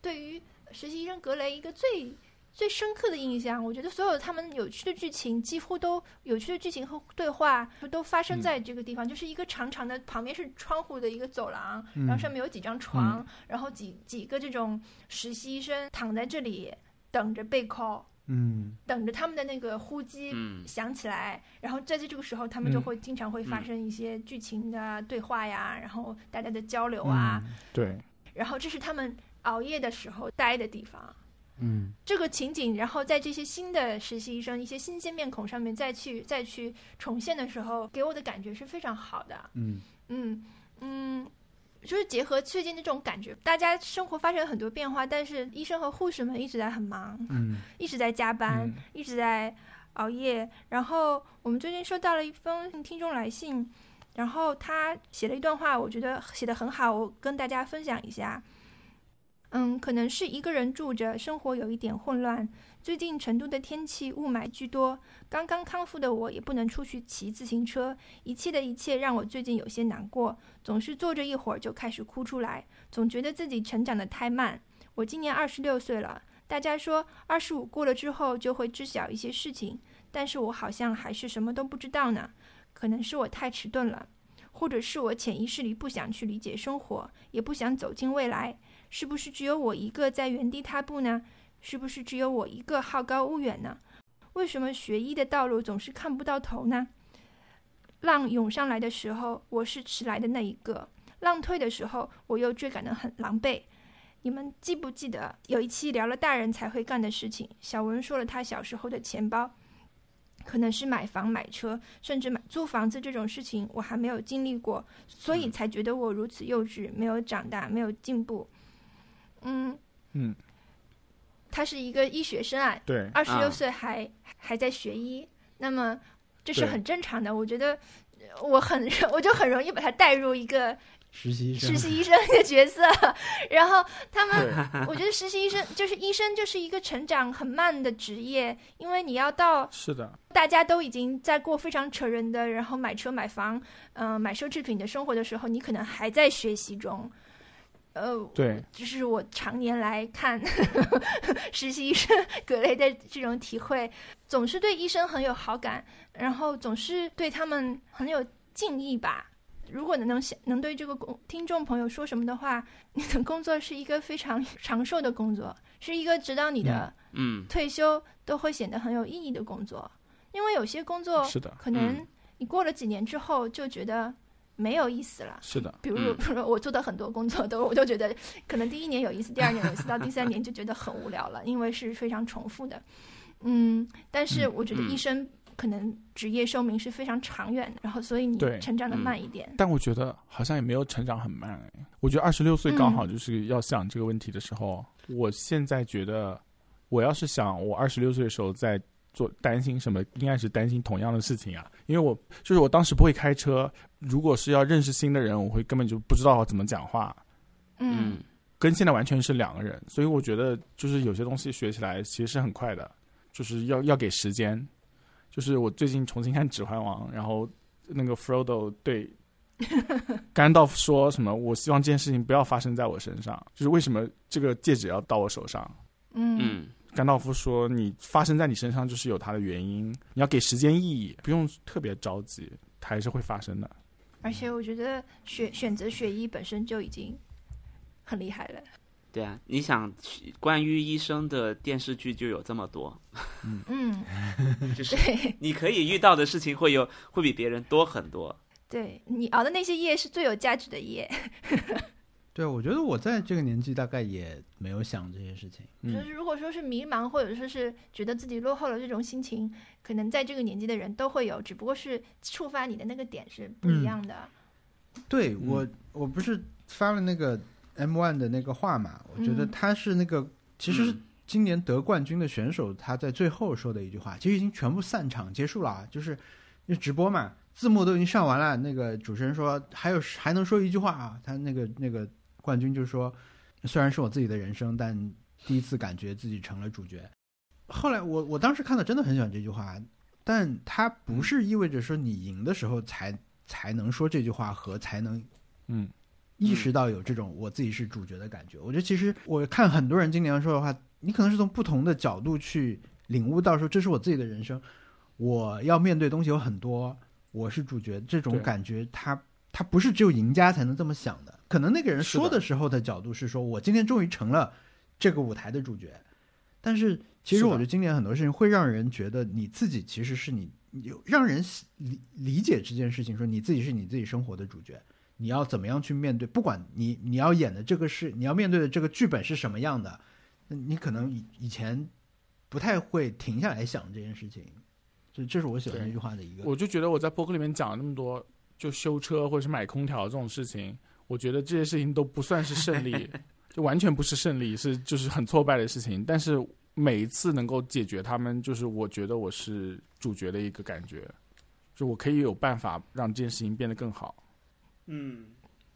对于实习医生格雷一个最最深刻的印象。我觉得所有他们有趣的剧情，几乎都有趣的剧情和对话都发生在这个地方，就是一个长长的旁边是窗户的一个走廊，然后上面有几张床，然后几几个这种实习医生躺在这里等着被 call，
嗯。
等着他们的那个呼机
嗯，
响起来，然后在这个时候，他们就
嗯。
会经常会发
嗯。
生一些剧情的对话呀，然后大家的交流啊，
对，
然后这是他们熬夜的时候待的地方。
嗯
这个情景，然后在这些新的实习医生、一些新鲜面孔上面再去再去重现的时候，给我的感觉是非常好的。
嗯
嗯嗯，就是结合最近的这种感觉，大家生活发生了很多变化，但是医生和护士们一直在很忙，
嗯
一直在加班，
嗯
一直在熬夜。然后我们最近收到了一封听众来信，然后他写了一段话，我觉得写的很好，我跟大家分享一下。嗯，可能是一个人住着，生活有一点混乱。最近成都的天气雾霾居多，刚刚康复的我也不能出去骑自行车，一切的一切让我最近有些难过，总是坐着一会儿就开始哭出来，总觉得自己成长得太慢。我今年二十六岁了，大家说二十五过了之后就会知晓一些事情，但是我好像还是什么都不知道呢。可能是我太迟钝了，或者是我潜意识里不想去理解生活，也不想走进未来。是不是只有我一个在原地踏步呢？是不是只有我一个好高骛远呢？为什么学医的道路总是看不到头呢？浪涌上来的时候，我是迟来的那一个；浪退的时候，我又追赶得很狼狈。你们记不记得有一期聊了大人才会干的事情？小文说了他小时候的钱包。可能是买房、买车，甚至买租房子这种事情，我还没有经历过，所以才觉得我如此幼稚，没有长大，没有进步。嗯
嗯，
他是一个医学生啊，
对，
二十六
啊
岁还、还在学医，那么这是很正常的。我觉得呃我很 我就很容易把他带入一个
实习医生
实习医生的角色，然后他们，我觉得实习医生就是医生，就是一个成长很慢的职业，因为你要到
是的，
大家都已经在过非常成人的，然后买车、买房、嗯、买奢侈品的生活的时候，你可能还在学习中。呃，
对，
这是我常年来看 实习医生 格雷的这种体会，总是对医生很有好感，然后总是对他们很有敬意吧。如果能想能对这个工听众朋友说什么的话，你的工作是一个非常长寿的工作，是一个直到你的
嗯
退休都会显得很有意义的工作。因为有些工作
是的，
可能
嗯
你过了几年之后就觉得没有意思了。
是的，
比如，
嗯
比如说我做的很多工作都，我都觉得可能第一年有意思，第二年有意思，到第三年就觉得很无聊了，因为是非常重复的。嗯，但是我觉得
嗯
医生可能职业寿命是非常长远的，然后所以你成长的
嗯
慢一点。
但我觉得好像也没有成长很慢哎。我觉得二十六岁刚
嗯
好就是要想这个问题的时候。我现在觉得，我要是想我二十六岁的时候在做担心什么，应该是担心同样的事情啊。因为我就是我当时不会开车，如果是要认识新的人，我会根本就不知道怎么讲话，
嗯
嗯
跟现在完全是两个人。所以我觉得就是有些东西学起来其实是很快的，就是要要给时间。就是我最近重新看《指环王》，然后那个 Frodo 对甘道夫说什么？我希望这件事情不要发生在我身上。就是为什么这个戒指要到我手上？
嗯
嗯
甘道夫说：“你发生在你身上就是有它的原因，你要给时间意义，不用特别着急，它还是会发生的。
而且我觉得选选择学医本身就已经很厉害了。
对啊，你想关于医生的电视剧就有这么多，
嗯，
就是你可以遇到的事情会有会比别人多很多。
对，你熬的那些夜是最有价值的夜。
对，我觉得我在这个年纪大概也没有想这些事情。
嗯
就是如果说是迷茫，或者说是觉得自己落后了这种心情，可能在这个年纪的人都会有，只不过是触发你的那个点是不一样的。
对
嗯
我，我不是发了那个 M One 的那个话嘛？我觉得
嗯
他是那个，其实今年得冠军的选手，他在最后说的一句话，其实已经全部散场结束了啊，就是因为直播嘛，字幕都已经上完了。那个主持人说还有还能说一句话啊，他那个那个冠军就说，虽然是我自己的人生，但第一次感觉自己成了主角。后来我我当时看到真的很喜欢这句话，但它不是意味着说你赢的时候才才能说这句话和才能
嗯，
意识到有这种我自己是主角的感觉。我觉得其实我看很多人今年说的话，你可能是从不同的角度去领悟到说这是我自己的人生，我要面对东西有很多，我是主角，这种感觉它它不是只有赢家才能这么想的。可能那个人说的时候的角度是说我今天终于成了这个舞台的主角，但是其实我觉得今年很多事情会让人觉得你自己其实是你有让人理理解这件事情，说你自己是你自己生活的主角。你要怎么样去面对？不管你你要演的这个是你要面对的这个剧本是什么样的，那你可能以以前不太会停下来想这件事情。这这是我喜欢这句话的一个。
我就觉得我在播客里面讲了那么多，就修车或者是买空调这种事情，我觉得这些事情都不算是胜利，就完全不是胜利，是就是很挫败的事情。但是每一次能够解决他们，就是我觉得我是主角的一个感觉，就我可以有办法让这件事情变得更好。
嗯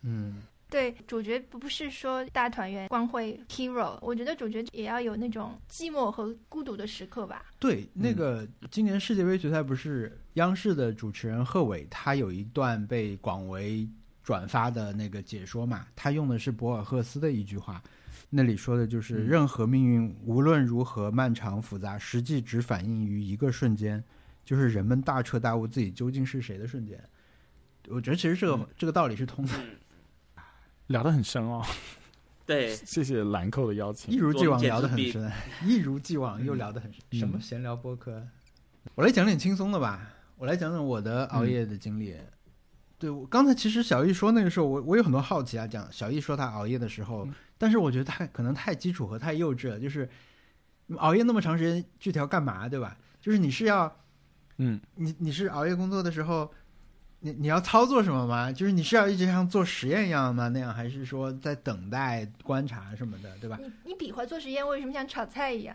嗯，
对，主角不不是说大团圆光辉 hero，我觉得主角也要有那种寂寞和孤独的时刻吧。
对，那个今年世界杯决赛不是央视的主持人贺炜，他有一段被广为转发的那个解说嘛，他用的是博尔赫斯的一句话，那里说的就是
嗯
任何命运无论如何漫长复杂，实际只反映于一个瞬间，就是人们大彻大悟自己究竟是谁的瞬间。我觉得其实这个、
嗯
这个道理是通的，
嗯，
聊得很深哦，
对，
谢谢兰蔻的邀请一。
如既往聊得很深，一如既往又聊得很深。
嗯
什么闲聊播客？我来讲点轻松的吧，我来讲讲我的熬夜的经历。对，我刚才其实小易说那个时候，我我有很多好奇啊。讲小易说他熬夜的时候，
嗯
但是我觉得太可能太基础和太幼稚了。就是熬夜那么长时间，具体要干嘛，对吧？就是你是要
嗯，
你你是熬夜工作的时候，你你要操作什么吗？就是你是要一直像做实验一样吗？那样还是说在等待观察什么的，对吧？
你你比划做实验，为什么像炒菜一样？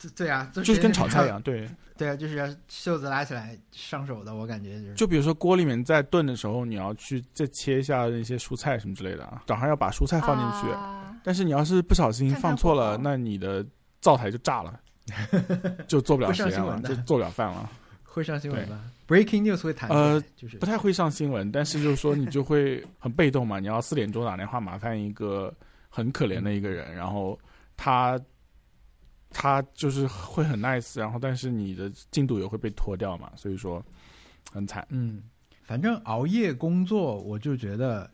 对对啊，做
就是跟炒菜一样，对。
对啊，就是要袖子拉起来上手的，我感觉就是。
就比如说锅里面在炖的时候，你要去再切一下那些蔬菜什么之类的啊，早上要把蔬菜放进去。
啊
但是你要是不小心放错了，那你的灶台就炸了，就做不了实验了，
上新闻
就做不了饭了。
会上新闻吧？Breaking news 会谈，
呃
就是
不太会上新闻，但是就是说你就会 很被动嘛。你要四点钟打电话麻烦一个很可怜的一个人，然后他他就是会很 nice，然后但是你的进度也会被拖掉嘛，所以说很惨。
嗯，反正熬夜工作，我就觉得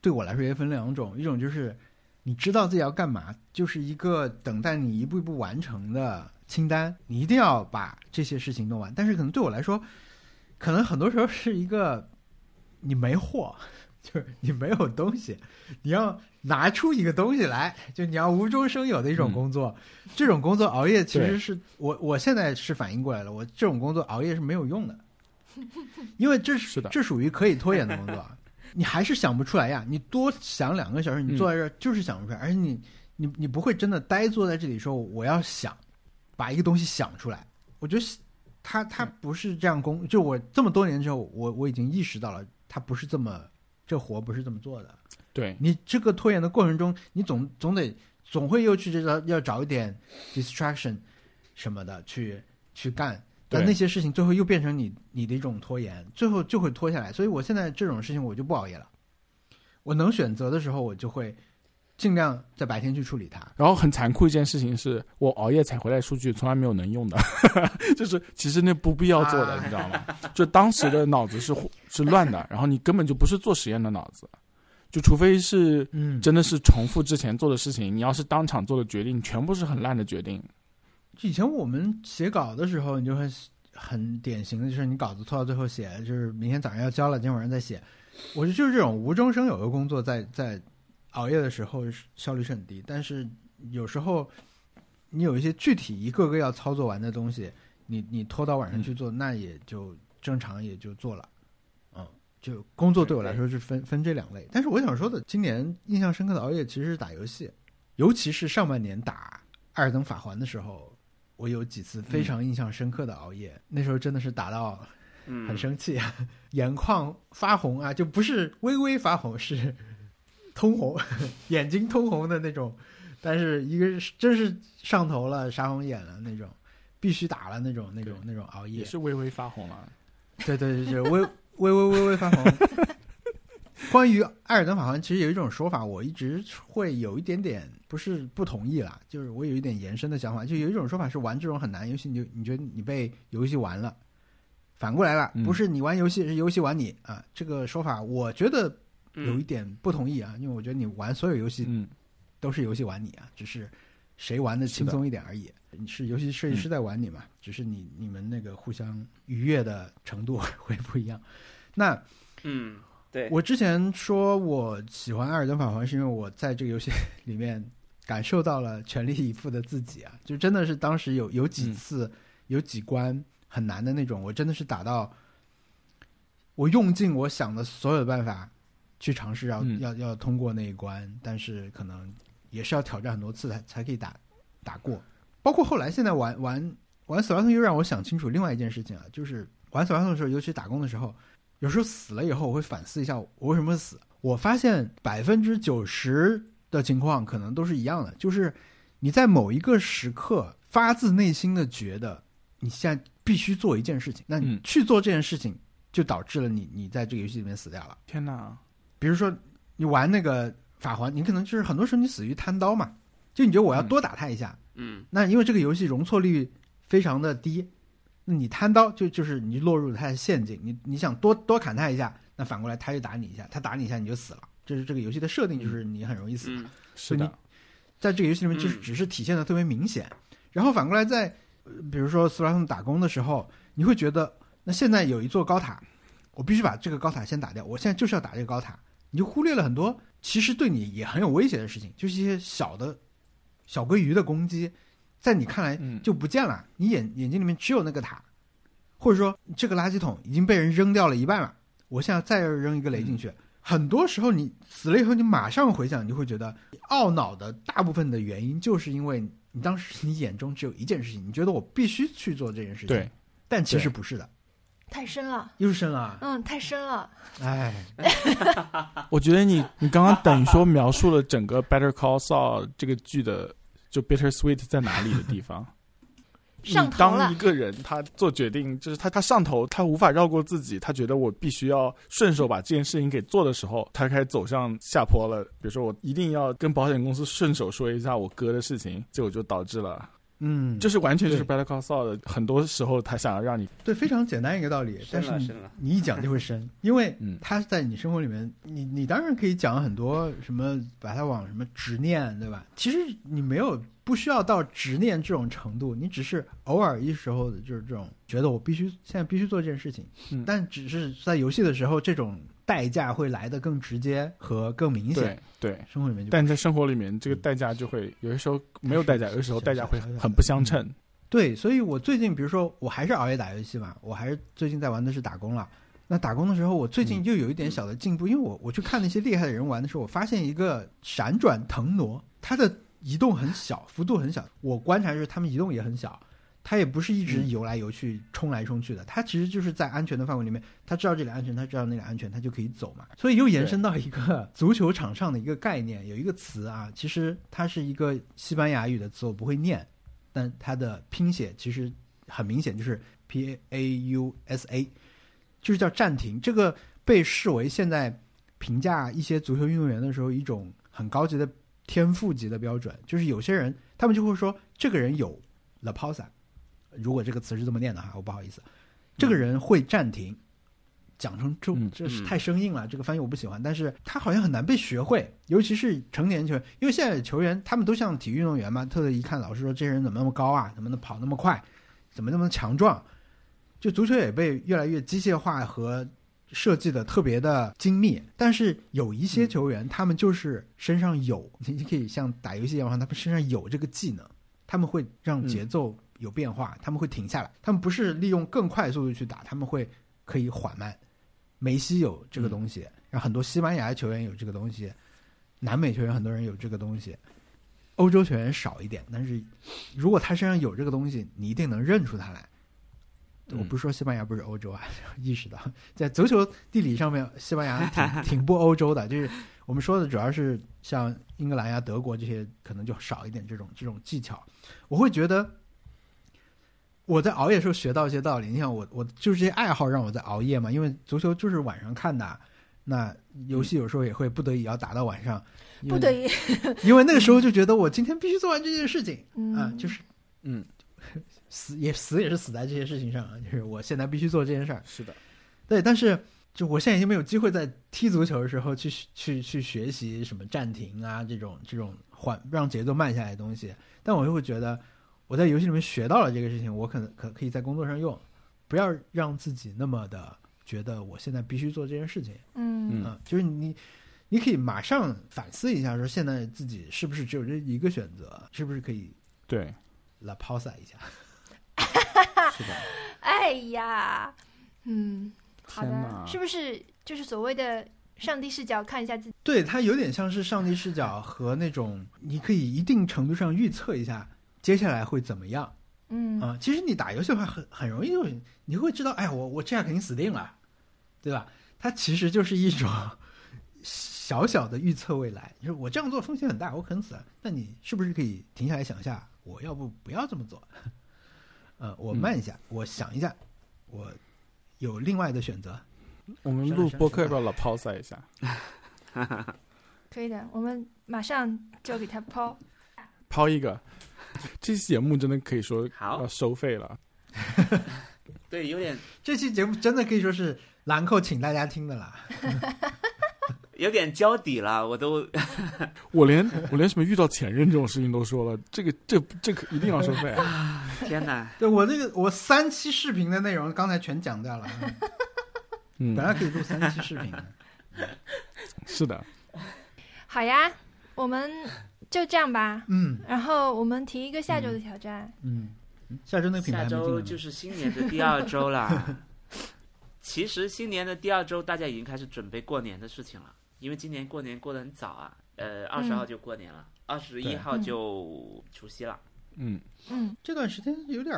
对我来说也分两种，一种就是你知道自己要干嘛，就是一个等待你一步一步完成的清单，你一定要把这些事情弄完。但是可能对我来说，可能很多时候是一个你没货，就是你没有东西，你要拿出一个东西来，就你要无中生有的一种工作。这种工作熬夜其实是我我现在是反应过来了，我这种工作熬夜是没有用的，因为这
是的
这属于可以拖延的工作啊。你还是想不出来呀！你多想两个小时，你坐在这儿就是想不出来，而且你你你不会真的呆坐在这里说我要想把一个东西想出来。我觉得他他不是这样工，就我这么多年之后，我我已经意识到了，他不是这么这活不是这么做的。
对，
你这个拖延的过程中，你总总得总会又去这个要找一点 distraction 什么的去去干，但那些事情最后又变成你你的一种拖延，最后就会拖下来。所以我现在这种事情我就不熬夜了，我能选择的时候我就会尽量在白天去处理它。
然后很残酷一件事情是我熬夜采回来数据从来没有能用的，就是其实那不必要做的，
啊
你知道吗？就当时的脑子是是乱的，然后你根本就不是做实验的脑子，就除非是
嗯
真的是重复之前做的事情，你要是当场做的决定，全部是很烂的决定。
以前我们写稿的时候，你就会很典型的，就是你稿子拖到最后写，就是明天早上要交了，今天晚上再写。我觉得就是这种无中生有的工作在，在熬夜的时候效率是很低，但是有时候你有一些具体一个个要操作完的东西，你你拖到晚上去做，那也就正常也就做了。嗯，就工作对我来说是分分这两类。但是我想说的，今年印象深刻的熬夜其实是打游戏，尤其是上半年打《艾尔登法环》的时候。我有几次非常印象深刻的熬夜，那时候真的是打到
嗯，
很生气啊，眼眶发红啊，就不是微微发红，是通红，眼睛通红的那种。但是一个是真是上头了，杀红眼了那种，必须打了那种那种那种熬夜
也。是微微发红了。
对对对对，微 微微微微发红。关于《艾尔登法环》，其实有一种说法，我一直会有一点点不是不同意啦，就是我有一点延伸的想法，就有一种说法是玩这种很难游戏，你就你觉得你被游戏玩了，反过来了，
嗯
不是你玩游戏，是游戏玩你啊。这个说法我觉得有一
嗯
点不同意啊，因为我觉得你玩所有游戏
嗯，
都是游戏玩你啊，只是谁玩的轻松一点而已。你是游戏设计师在玩你嘛，只是你你们那个互相愉悦的程度会不一样。那
嗯，对，
我之前说我喜欢《艾尔登法环》，是因为我在这个游戏里面感受到了全力以赴的自己啊，就真的是当时有有几次、有几关很难的那种，我真的是打到我用尽我想的所有的办法去尝试要、
嗯
要要通过那一关，但是可能也是要挑战很多次才才可以打打过。包括后来现在玩玩玩死亡通又让我想清楚另外一件事情啊，就是玩死亡通的时候，尤其打工的时候。有时候死了以后，我会反思一下我为什么会死。我发现百分之九十的情况可能都是一样的，就是你在某一个时刻发自内心的觉得你现在必须做一件事情，那你
嗯
去做这件事情，就导致了你你在这个游戏里面死掉了。
天哪！
比如说你玩那个法环，你可能就是很多时候你死于贪刀嘛，就你觉得我要多打他一下，
嗯。
那因为这个游戏容错率非常的低，那你贪刀就就是你落入了他的陷阱，你你想多多砍他一下，那反过来他就打你一下，他打你一下你就死了，这是这个游戏的设定，就是你很容易死。
嗯。
是的，
在这个游戏里面，就是
嗯。
只是体现的特别明显。然后反过来在，呃比如说斯拉通打工的时候，你会觉得，那现在有一座高塔，我必须把这个高塔先打掉，我现在就是要打这个高塔，你就忽略了很多其实对你也很有威胁的事情，就是一些小的小鲑鱼的攻击，在你看来
嗯，
就不见了，你眼眼睛里面只有那个塔，或者说这个垃圾桶已经被人扔掉了一半了，我现在再扔一个雷进去。很多时候你死了以后，你马上回想，你就会觉得懊恼的大部分的原因，就是因为你当时你眼中只有一件事情，你觉得我必须去做这件事情。
对，
但其实不是的，
太深了，
又深了。
嗯，太深了。
哎，
我觉得你你刚刚等于说描述了整个《Better Call Saul》这个剧的就 bittersweet 在哪里的地方。
上头了
当一。个人他做决定，就是他他上头，他无法绕过自己，他觉得我必须要顺手把这件事情给做的时候，他开始走向下坡了。比如说，我一定要跟保险公司顺手说一下我哥的事情，结果就导致了，
嗯，
就是完全就是 Better Call Saul 的，很多时候他想要让你
对，非常简单一个道理，但是你
深了。深了。
你一讲就会深，因为他在你生活里面，你你当然可以讲很多什么，把它往什么执念，对吧？其实你没有不需要到执念这种程度，你只是偶尔一时候的就是这种觉得我必须现在必须做这件事情，
嗯。
但只是在游戏的时候，这种代价会来的更直接和更明显
对。对。
生活里面就
但在生活里面，这个代价就会有的时候没有代价，有的时候代价会很不相称。
对，所以我最近比如说我还是熬夜打游戏嘛，我还是最近在玩的是打工了。那打工的时候，我最近又有一点小的进步，因为我我去看那些厉害的人玩的时候，我发现一个闪转腾挪，它的移动很小，幅度很小。我观察是他们移动也很小，它也不是一直
嗯
游来游去、冲来冲去的，它其实就是在安全的范围里面，它知道这里安全，它知道那里安全，它就可以走嘛。所以又延伸到一个 足球场上的一个概念，有一个词啊，其实它是一个西班牙语的词，我不会念，但它的拼写其实很明显就是 P A U S A，就是叫暂停。这个被视为现在评价一些足球运动员的时候一种很高级的天赋级的标准，就是有些人他们就会说这个人有 la pausa，如果这个词是这么念的哈，我不好意思，这个人会暂停。讲成这
嗯。
这是
嗯
太生硬了，这个翻译我不喜欢，但是他好像很难被学会，尤其是成年球员，因为现在的球员他们都像体育运动员嘛，特地一看老师说这人怎么那么高啊，怎么能跑那么快，怎么那么强壮，就足球也被越来越机械化和设计的特别的精密，但是有一些球员他们就是身上有，你你可以像打游戏一样，他们身上有这个技能，他们会让节奏有变化，他们会停下来，他们不是利用更快速度去打，他们会可以缓慢。梅西有这个东西，然后很多西班牙球员有这个东西，南美球员很多人有这个东西，欧洲球员少一点。但是如果他身上有这个东西，你一定能认出他来。
嗯
我不是说西班牙不是欧洲啊，意识到在足球地理上面，西班牙挺 挺不欧洲的。就是我们说的主要是像英格兰呀、德国这些，可能就少一点这种这种技巧。我会觉得我在熬夜的时候学到一些道理。你想我，我就是这些爱好让我在熬夜嘛，因为足球就是晚上看的，那游戏有时候也会不得已要打到晚上，
不得已，
因为那个时候就觉得我今天必须做完这件事情
嗯
啊，就是
嗯，
死也死也是死在这些事情上啊，就是我现在必须做这件事儿。
是的，
对，但是就我现在已经没有机会在踢足球的时候去去去学习什么暂停啊这种这种缓让节奏慢下来的东西，但我又会觉得我在游戏里面学到了这个事情，我可能可可以在工作上用，不要让自己那么的觉得我现在必须做这件事情。
嗯
嗯
啊，就是你，你可以马上反思一下，说现在自己是不是只有这一个选择，是不是可以
对，
来 pause 一下？
是的，
哎呀，嗯，好的，是不是就是所谓的上帝视角看一下自己？
对，它有点像是上帝视角和那种，你可以一定程度上预测一下接下来会怎么样
嗯
啊。其实你打游戏的话很很容易就你会知道，哎，我我这样肯定死定了，对吧？它其实就是一种小小的预测未来，就是我这样做风险很大，我可能死了。那你是不是可以停下来想一下，我要不不要这么做？呃，我慢一下，我想一下，我有另外的选择。
我们录播客要不要老 pause 一下？
可以的，我们马上就给他抛。
抛一个，这期节目真的可以说
好
要收费了。
对，有点
这期节目真的可以说是兰蔻请大家听的啦。
有点交底了，我都
我连我连什么遇到前任这种事情都说了，这个这这可一定要收费啊！
天哪！
对我这个我三期视频的内容刚才全讲掉了，
嗯
本，来可以录三期视频的。
是的，
好呀，我们就这样吧。
嗯。
然后我们提一个下周的挑战，
嗯。
下周那个品牌
下周就是新年的第二周啦。其实新年的第二周，大家已经开始准备过年的事情了，因为今年过年过得很早啊，呃，二十号就过年了，二十一号就除夕了。
嗯，
嗯，
这段时间有点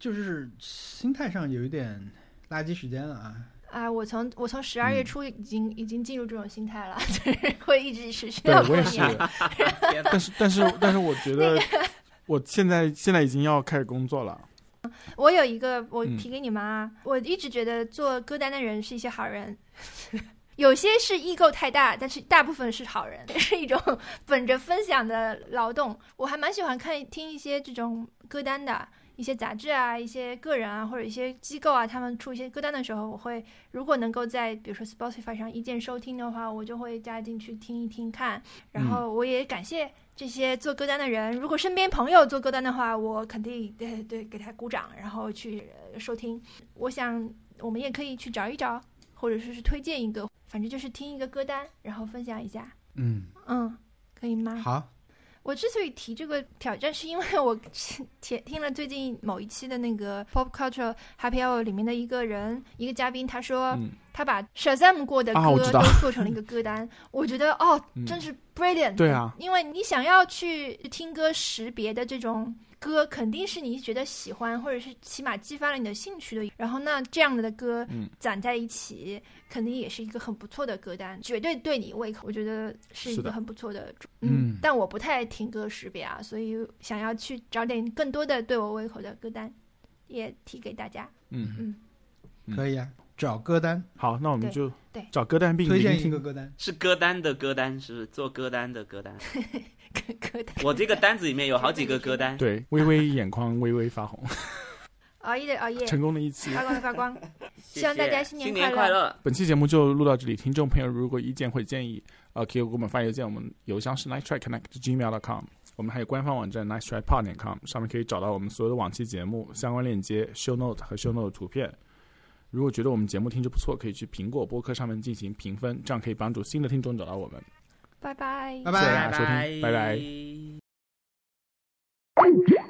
就是心态上有一点垃圾时间了啊。
啊，我从我从十二
嗯
月初已经、已经进入这种心态了，就是会一直持续到过年。
但是但是但是我觉得我现在现在已经要开始工作了。
我有一个，我
嗯
提给你们啊，我一直觉得做歌单的人是一些好人。有些是 ego 太大，但是大部分是好人，是一种本着分享的劳动。我还蛮喜欢看听一些这种歌单的，一些杂志啊，一些个人啊，或者一些机构啊，他们出一些歌单的时候，我会如果能够在比如说 Spotify 上一键收听的话，我就会加进去听一听看。然后我也感谢这些做歌单的人，如果身边朋友做歌单的话，我肯定对对给他鼓掌，然后去呃收听。我想我们也可以去找一找，或者说是推荐一个，反正就是听一个歌单，然后分享一下。
嗯，
嗯，可以吗？
好，
我之所以提这个挑战，是因为我听听了最近某一期的那个 Pop Culture Happy Hour 里面的一个人，一个嘉宾，他说、
嗯，
他把 Shazam 过的歌都做成了一个歌单，我觉得哦，
嗯
真是 brilliant。
对啊，
因为你想要去听歌识别的这种歌，肯定是你觉得喜欢，或者是起码激发了你的兴趣的。然后那这样的歌
嗯
攒在一起，肯定也是一个很不错的歌单，绝对对你胃口。我觉得是一个很不错的。
嗯
但我不太听歌识别啊，所以想要去找点更多的对我胃口的歌单，也提给大家。
嗯，
嗯，
嗯
可以啊，找歌单，
好，那我们就
对
找歌单并
推荐
听
一个歌单。
是歌单的歌单，是做歌单的歌单。
歌歌单。
我这个单子里面有好几个歌单，
对，微微眼眶微微发红，
熬夜的熬夜，
成功的一期。
发光的发光。希望大家新年
新年
快乐
乐。
本期节目就录到这里，听众朋友如果意见或者建议，呃，可以给我们发邮件，我们邮箱是 nice try connect gmail com，我们还有官方网站 nice try pod 点 com，上面可以找到我们所有的往期节目相关链接、show note 和 show note 图片。如果觉得我们节目听着不错，可以去苹果播客上面进行评分，这样可以帮助新的听众找到我们。
拜拜。
拜
谢谢大家收听拜拜
拜